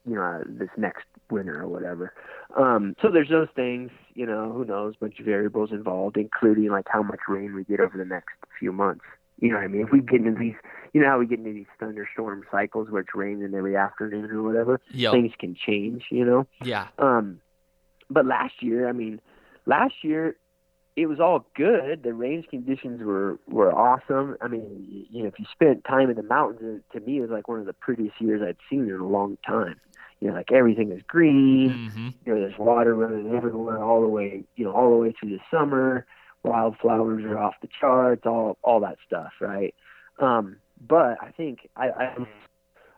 you know, this next winter or whatever. Um, so there's those things, you know, who knows, bunch of variables involved, including like how much rain we get over the next few months. You know what I mean? If we get into these, you know how we get into these thunderstorm cycles where it's raining every afternoon or whatever, Yo, things can change, you know. yeah Um, but last year, I mean, last year it was all good. The range conditions were were awesome. I mean, you know, if you spent time in the mountains, to me, it was like one of the prettiest years I'd seen in a long time. You know, like everything is green. hmm You know, there's water running everywhere, all the way, you know, all the way through the summer. Wildflowers are off the charts, all all that stuff, right? Um, but I think I, I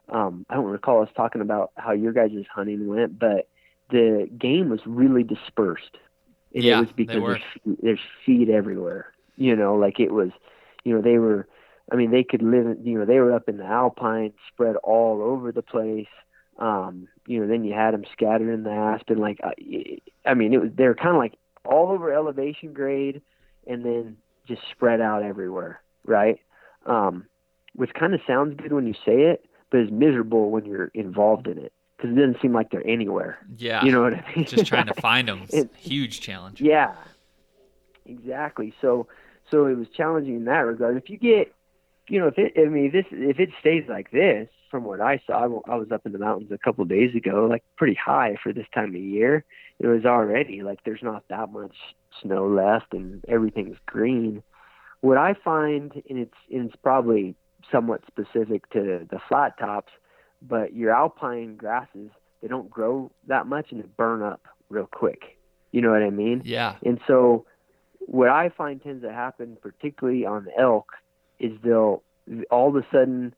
um, I don't recall us talking about how your guys' hunting went, but the game was really dispersed. And Yeah, it was because there's, there's everywhere. You know, like it was, you know, they were. I mean, they could live. You know, they were up in the alpine, spread all over the place. Um, you know, then you had them scattered in the aspen. Like, I, I mean, it was they were kind of like all over elevation grade, and then just spread out everywhere, right? Um, which kind of sounds good when you say it, but is miserable when you're involved in it because it doesn't seem like they're anywhere. yeah You know what I mean? just trying to find them It- huge challenge Yeah, exactly. So, so it was challenging in that regard. If you get, you know, if it, I mean, this, if it stays like this, from what I saw, I was up in the mountains a couple of days ago, like pretty high for this time of year. It was already like there's not that much snow left, and everything's green. What I find, and it's, and it's probably somewhat specific to the flat tops, but your alpine grasses they don't grow that much and they burn up real quick. You know what I mean? Yeah. And so, what I find tends to happen, particularly on elk, is they'll all of a sudden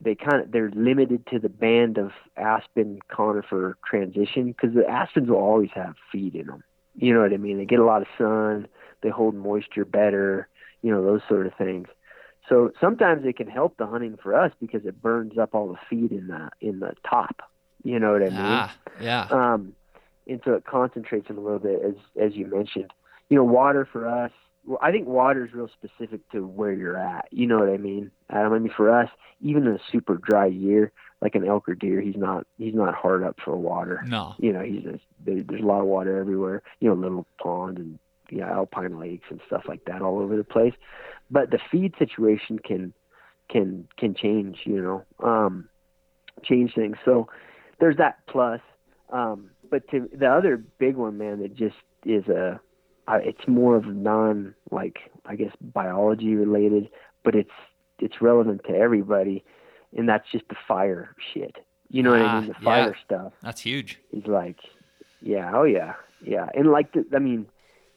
they kind of they're limited to the band of aspen conifer transition because the aspens will always have feed in them. You know what I mean? They get a lot of sun, they hold moisture better, you know those sort of things. So sometimes it can help the hunting for us because it burns up all the feed in the in the top. You know what I mean? Ah, yeah. Um, and so it concentrates them a little bit, as as you mentioned. You know, water for us. Well, I think water is real specific to where you're at. You know what I mean? Adam, I mean for us, even in a super dry year, like an elk or deer, he's not he's not hard up for water. No. You know, he's just, there's a lot of water everywhere. You know, little pond and yeah, alpine lakes and stuff like that all over the place. But the feed situation can can can change. You know, um, change things. So there's that plus. Um, but to the other big one, man, that just is a, uh, it's more of non like I guess biology related, but it's it's relevant to everybody, and that's just the fire shit. You know what I Ah, mean? The yeah. fire stuff That's huge. is like, yeah, oh yeah, yeah, and like the, I mean,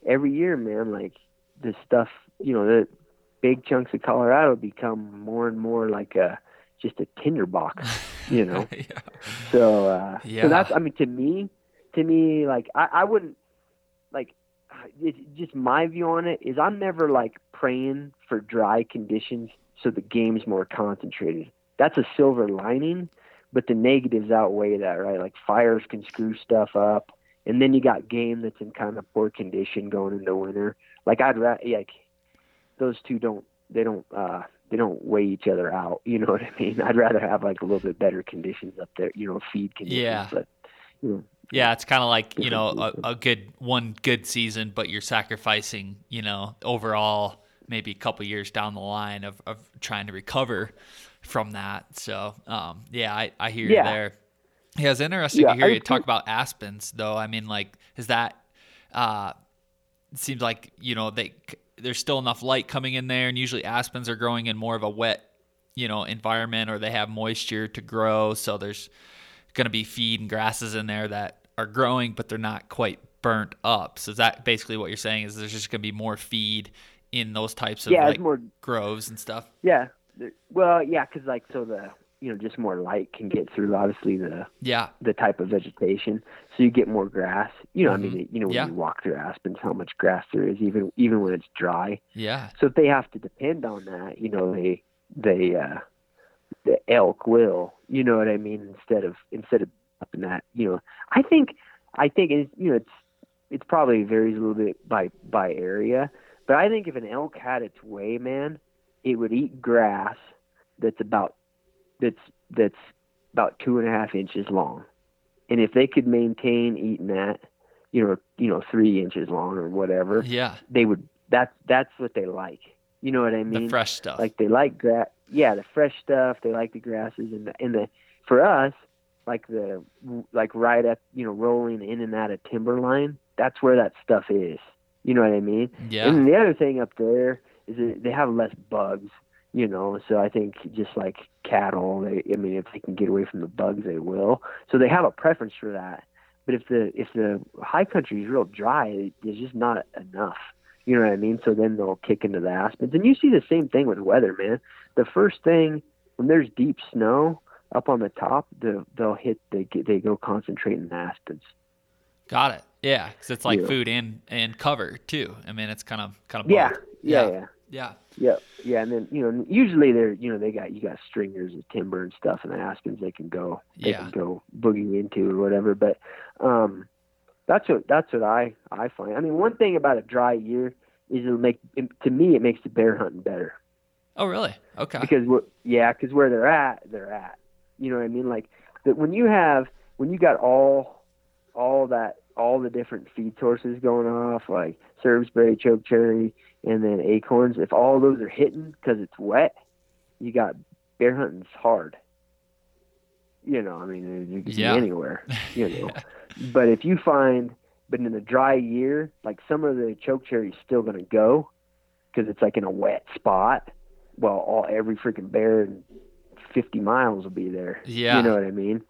every year, man, like the stuff, you know, the big chunks of Colorado become more and more like a just a tinderbox, you know. yeah. So, uh, Yeah. so that's, I mean, to me, to me, like, I, I wouldn't, like, it's just my view on it is I'm never like praying for dry conditions so the game's more concentrated. That's a silver lining, but the negatives outweigh that, right? Like fires can screw stuff up, and then you got game that's in kind of poor condition going into winter. Like I'd rather, like, those two don't, they don't, uh, they don't weigh each other out. You know what I mean? I'd rather have like a little bit better conditions up there, you know, feed conditions. Yeah. But you know, Yeah, it's kind of like you know a, a good one good season, but you're sacrificing you know overall maybe a couple years down the line of, of trying to recover from that. So um, yeah, I, I hear Yeah. you there. Yeah, it's interesting Yeah, to hear I you talk about aspens though. I mean, like, is that uh, it seems like you know they there's still enough light coming in there, and usually aspens are growing in more of a wet you know environment or they have moisture to grow, so there's going to be feed and grasses in there that are growing, but they're not quite burnt up. So is that basically what you're saying? Is there's just going to be more feed in those types of yeah, like more groves and stuff? Yeah. Well, yeah, because like so the you know just more light can get through obviously the Yeah, the type of vegetation, so you get more grass. You know, I mean, you know when Mm-hmm. Yeah. you walk through aspens, how much grass there is, even even when it's dry. yeah, So if they have to depend on that, you know, they they uh, the elk will, you know what I mean, instead of instead of up in that, you know, I think I think it's you know it's it's probably varies a little bit by by area, but I think if an elk had its way, man, it would eat grass that's about that's that's about two and a half inches long, and if they could maintain eating that, you know, you know, three inches long or whatever, yeah. they would that's that's what they like. You know what I mean? The fresh stuff. Like they like grass. Yeah, the fresh stuff. They like the grasses and the and the for us, like the like right at you know rolling in and out of timberline. That's where that stuff is. You know what I mean? yeah, And the other thing up there is that they have less bugs. You know, so I think just like cattle, they I mean if they can get away from the bugs, they will. So they have a preference for that. But if the if the high country is real dry, there's just not enough. You know what I mean? So then they'll kick into the aspens, and you see the same thing with weather, man. The first thing when there's deep snow up on the top, the, they'll hit they they go concentrate in the aspens. got it. Yeah, because it's like Yeah. food and and cover too. I mean, it's kind of kind of Yeah, yeah, yeah, yeah. Yeah. Yeah, yeah, and then you know usually they're you know they got you got stringers of timber and stuff and the aspens they can go they Yeah. can go boogie into or whatever. But um, that's what that's what I I find. I mean, one thing about a dry year is it'll make to me it makes the bear hunting better Oh, really? Okay. because yeah, because where they're at they're at. You know what I mean? Like that when you have when you got all all that all the different feed sources going off like serviceberry, choke cherry, and then acorns. If all those are hitting because it's wet, you got bear hunting's hard. You know, I mean, you can Yeah. be anywhere. You know, but if you find, but in a dry year, like some of the choke cherry is still going to go because it's like in a wet spot. Well, all every freaking bear in 50 miles will be there. Yeah. You know what I mean?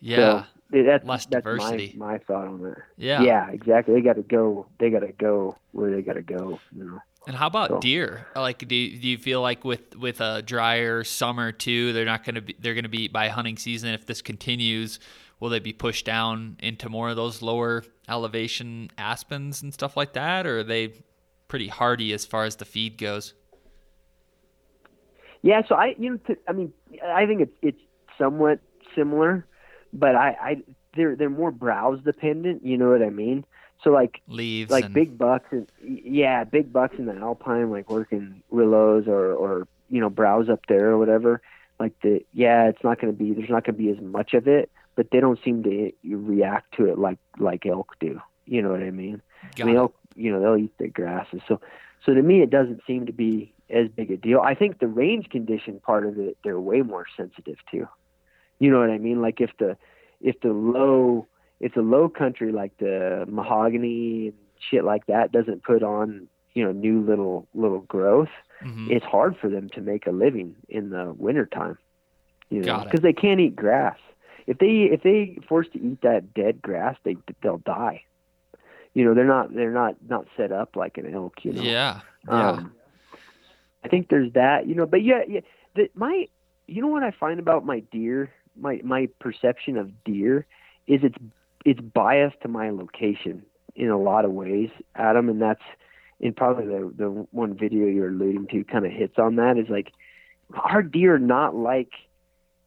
Yeah. That's less that's diversity. My, my thought on that. Yeah. Yeah, exactly. They got to go. They got to go where they got to go. You know. And how about So- deer? Like, do you, do you feel like with with a drier summer too, they're not going to be they're going to be by hunting season if this continues? Will they be pushed down into more of those lower elevation aspens and stuff like that, or are they pretty hardy as far as the feed goes? Yeah, so I, you know, t- I mean, I think it's it's somewhat similar, but I, I, they're they're more browse dependent. You know what I mean? So like Leaves like and big bucks and yeah, big bucks in the alpine, like working willows or or you know browse up there or whatever. Like the yeah, it's not going to be there's not going to be as much of it, but they don't seem to react to it like like elk do. You know what I mean? got I mean, elk, you know, they'll eat the grasses. So, so to me, it doesn't seem to be as big a deal. I think the range condition part of it, they're way more sensitive to. You know what I mean? Like if the, if the low, if the low country like the mahogany and shit like that doesn't put on, you know, new little little growth, Mhm. it's hard for them to make a living in the wintertime. You know, because they can't eat grass. If they if they forced to eat that dead grass, they they'll die. You know, they're not they're not not set up like an elk. You know. Yeah, yeah, Um, I think there's that. You know, but yeah, yeah. The, my you know what I find about my deer, my my perception of deer is it's it's biased to my location in a lot of ways, Adam, and that's in probably the the one video you're alluding to kind of hits on that is like our deer not like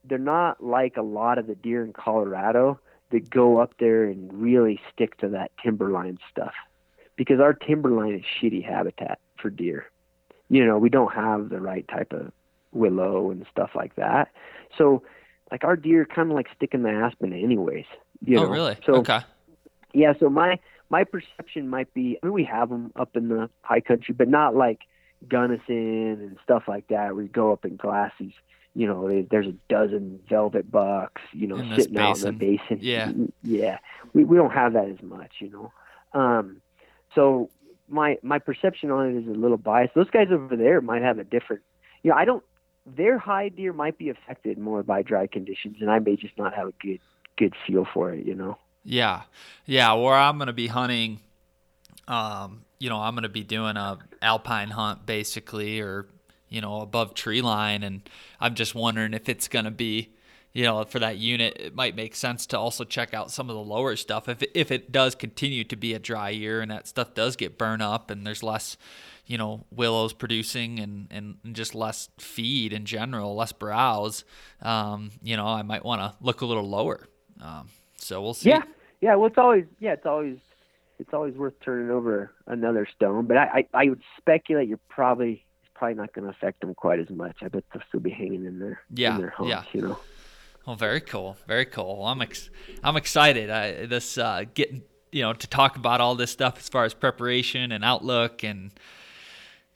they're not like a lot of the deer in Colorado that go up there and really stick to that timberline stuff because our timberline is shitty habitat for deer. You know, we don't have the right type of willow and stuff like that. So like our deer kind of like stick in the aspen anyways. You oh, really? So okay. yeah, so my my perception might be I mean we have them up in the high country, but not like Gunnison and stuff like that. you go up in glassies. You know, there- there's a dozen velvet bucks. You know, In sitting out in the basin. Yeah. yeah. We we don't have that as much. You know, um, so my my perception on it is a little biased. Those guys over there might have a different. You know, I don't. Their high deer might be affected more by dry conditions, and I may just not have a good good feel for it. You know. Yeah, yeah. Where I'm going to be hunting, um, you know, I'm going to be doing a alpine hunt basically, or you know, above tree line, and I'm just wondering if it's going to be, you know, for that unit, it might make sense to also check out some of the lower stuff if it, if it does continue to be a dry year and that stuff does get burned up and there's less. You know, willows producing and, and, just less feed in general, less browse. Um, you know, I might want to look a little lower. Um, so we'll see. Yeah, yeah. Well, it's always yeah, it's always it's always worth turning over another stone. But I I, I would speculate you're probably it's probably not going to affect them quite as much. I bet they'll still be hanging in there Yeah, in their homes. yeah. You know. Well, very cool, very cool. Well, I'm ex- I'm excited. I, this uh, getting you know to talk about all this stuff as far as preparation and outlook and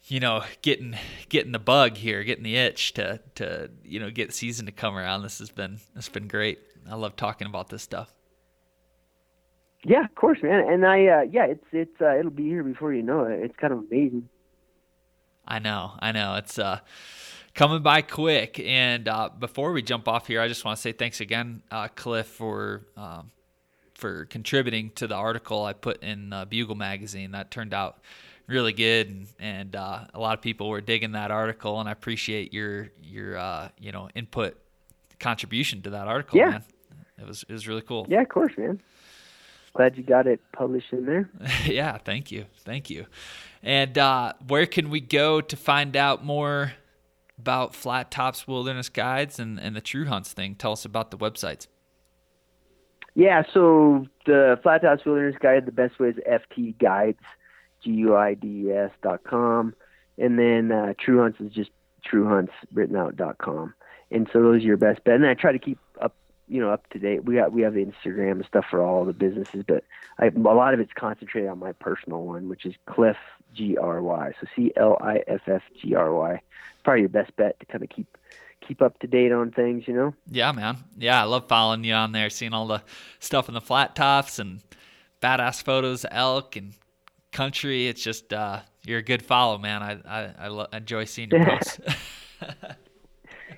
you know getting getting the bug here, getting the itch to to you know get season to come around. This has been has been great. I love talking about this stuff. Yeah, of course, man. And I uh, yeah, it's it's uh, it'll be here before you know it. It's kind of amazing. I know, I know. It's uh, coming by quick. And uh, before we jump off here, I just want to say thanks again, uh, Cliff, for um, for contributing to the article I put in uh, Bugle magazine. That turned out really good, and, and uh, a lot of people were digging that article. And I appreciate your your uh, you know input contribution to that article. Yeah. man. it was it was really cool. Yeah, of course, man. Glad you got it published in there. yeah, thank you, thank you. And uh, where can we go to find out more about Flat Tops Wilderness Guides and, and the True Hunts thing? Tell us about the websites. Yeah, so the Flat Tops Wilderness Guide, the best way is FT Guides, G U I D E S dot com, and then uh, True Hunts is just truehuntswritten dot com. And so those are your best bet. And I try to keep up, you know, up to date. We got we have Instagram and stuff for all the businesses, but I, a lot of it's concentrated on my personal one, which is Cliff G R Y. So C L I F F G R Y. Probably your best bet to kind of keep keep up to date on things, you know. Yeah, man. Yeah, I love following you on there, seeing all the stuff in the flat tops and badass photos of elk and country. It's just uh, you're a good follow, man. I I, I lo- enjoy seeing your posts.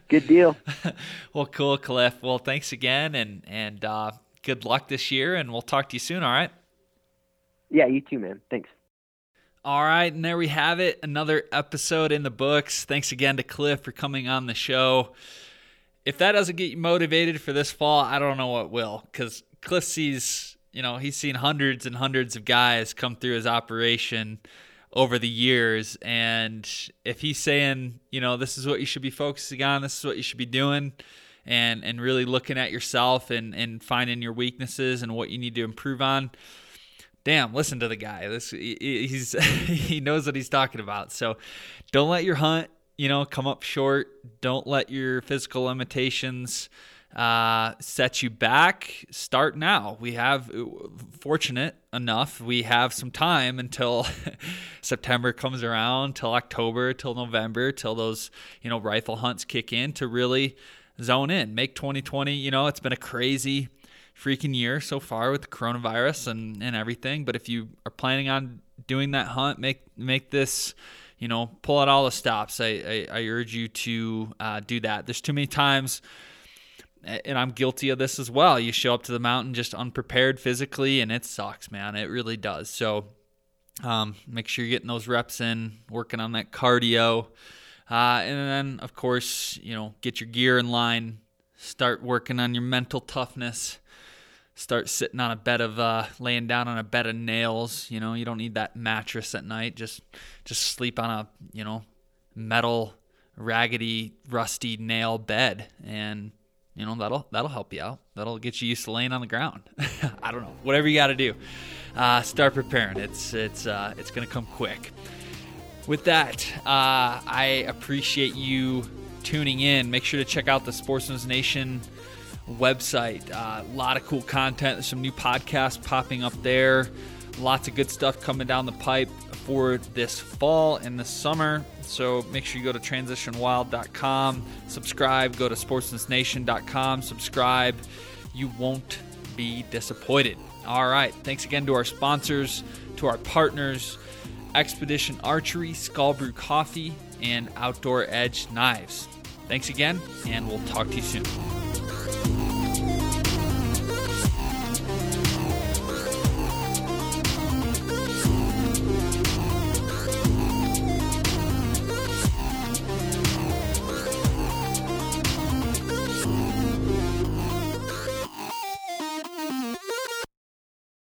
Good deal. well, cool, Cliff. Well, thanks again, and and uh, good luck this year, and we'll talk to you soon. All right. Yeah, you too, man. Thanks. All right, and there we have it. Another episode in the books. Thanks again to Cliff for coming on the show. If that doesn't get you motivated for this fall, I don't know what will. Because Cliff sees, you know, he's seen hundreds and hundreds of guys come through his operation over the years. And if he's saying, you know, this is what you should be focusing on, this is what you should be doing, and and really looking at yourself and and finding your weaknesses and what you need to improve on damn listen to the guy. This he's he knows what he's talking about. So don't let your hunt you know come up short. Don't let your physical limitations uh, set you back start now we have fortunate enough we have some time until september comes around till october till november till those you know rifle hunts kick in to really zone in. Make 2020, you know, it's been a crazy freaking year so far with the coronavirus and, and everything. But if you are planning on doing that hunt, make make this, you know, pull out all the stops. I, I, I urge you to uh, do that. There's too many times, and I'm guilty of this as well. You show up to the mountain just unprepared physically, and it sucks, man. It really does. So um, make sure you're getting those reps in, working on that cardio. Uh, and then, of course, you know, get your gear in line, start working on your mental toughness, start sitting on a bed of, uh, laying down on a bed of nails. You know, you don't need that mattress at night. Just, just sleep on a, you know, metal, raggedy, rusty nail bed, and you know that'll that'll help you out. That'll get you used to laying on the ground. I don't know, whatever you got to do. Uh, start preparing. It's it's uh, it's gonna come quick with that, uh, I appreciate you tuning in. Make sure to check out the Sportsman's Nation website. A uh, lot of cool content. There's some new podcasts popping up there. Lots of good stuff coming down the pipe for this fall and this summer. So make sure you go to transitionwild.com, subscribe, go to sportsmansnation.com, subscribe. You won't be disappointed. All right. Thanks again to our sponsors, to our partners. Expedition Archery, Skullbrew Coffee, and Outdoor Edge Knives. Thanks again, and we'll talk to you soon.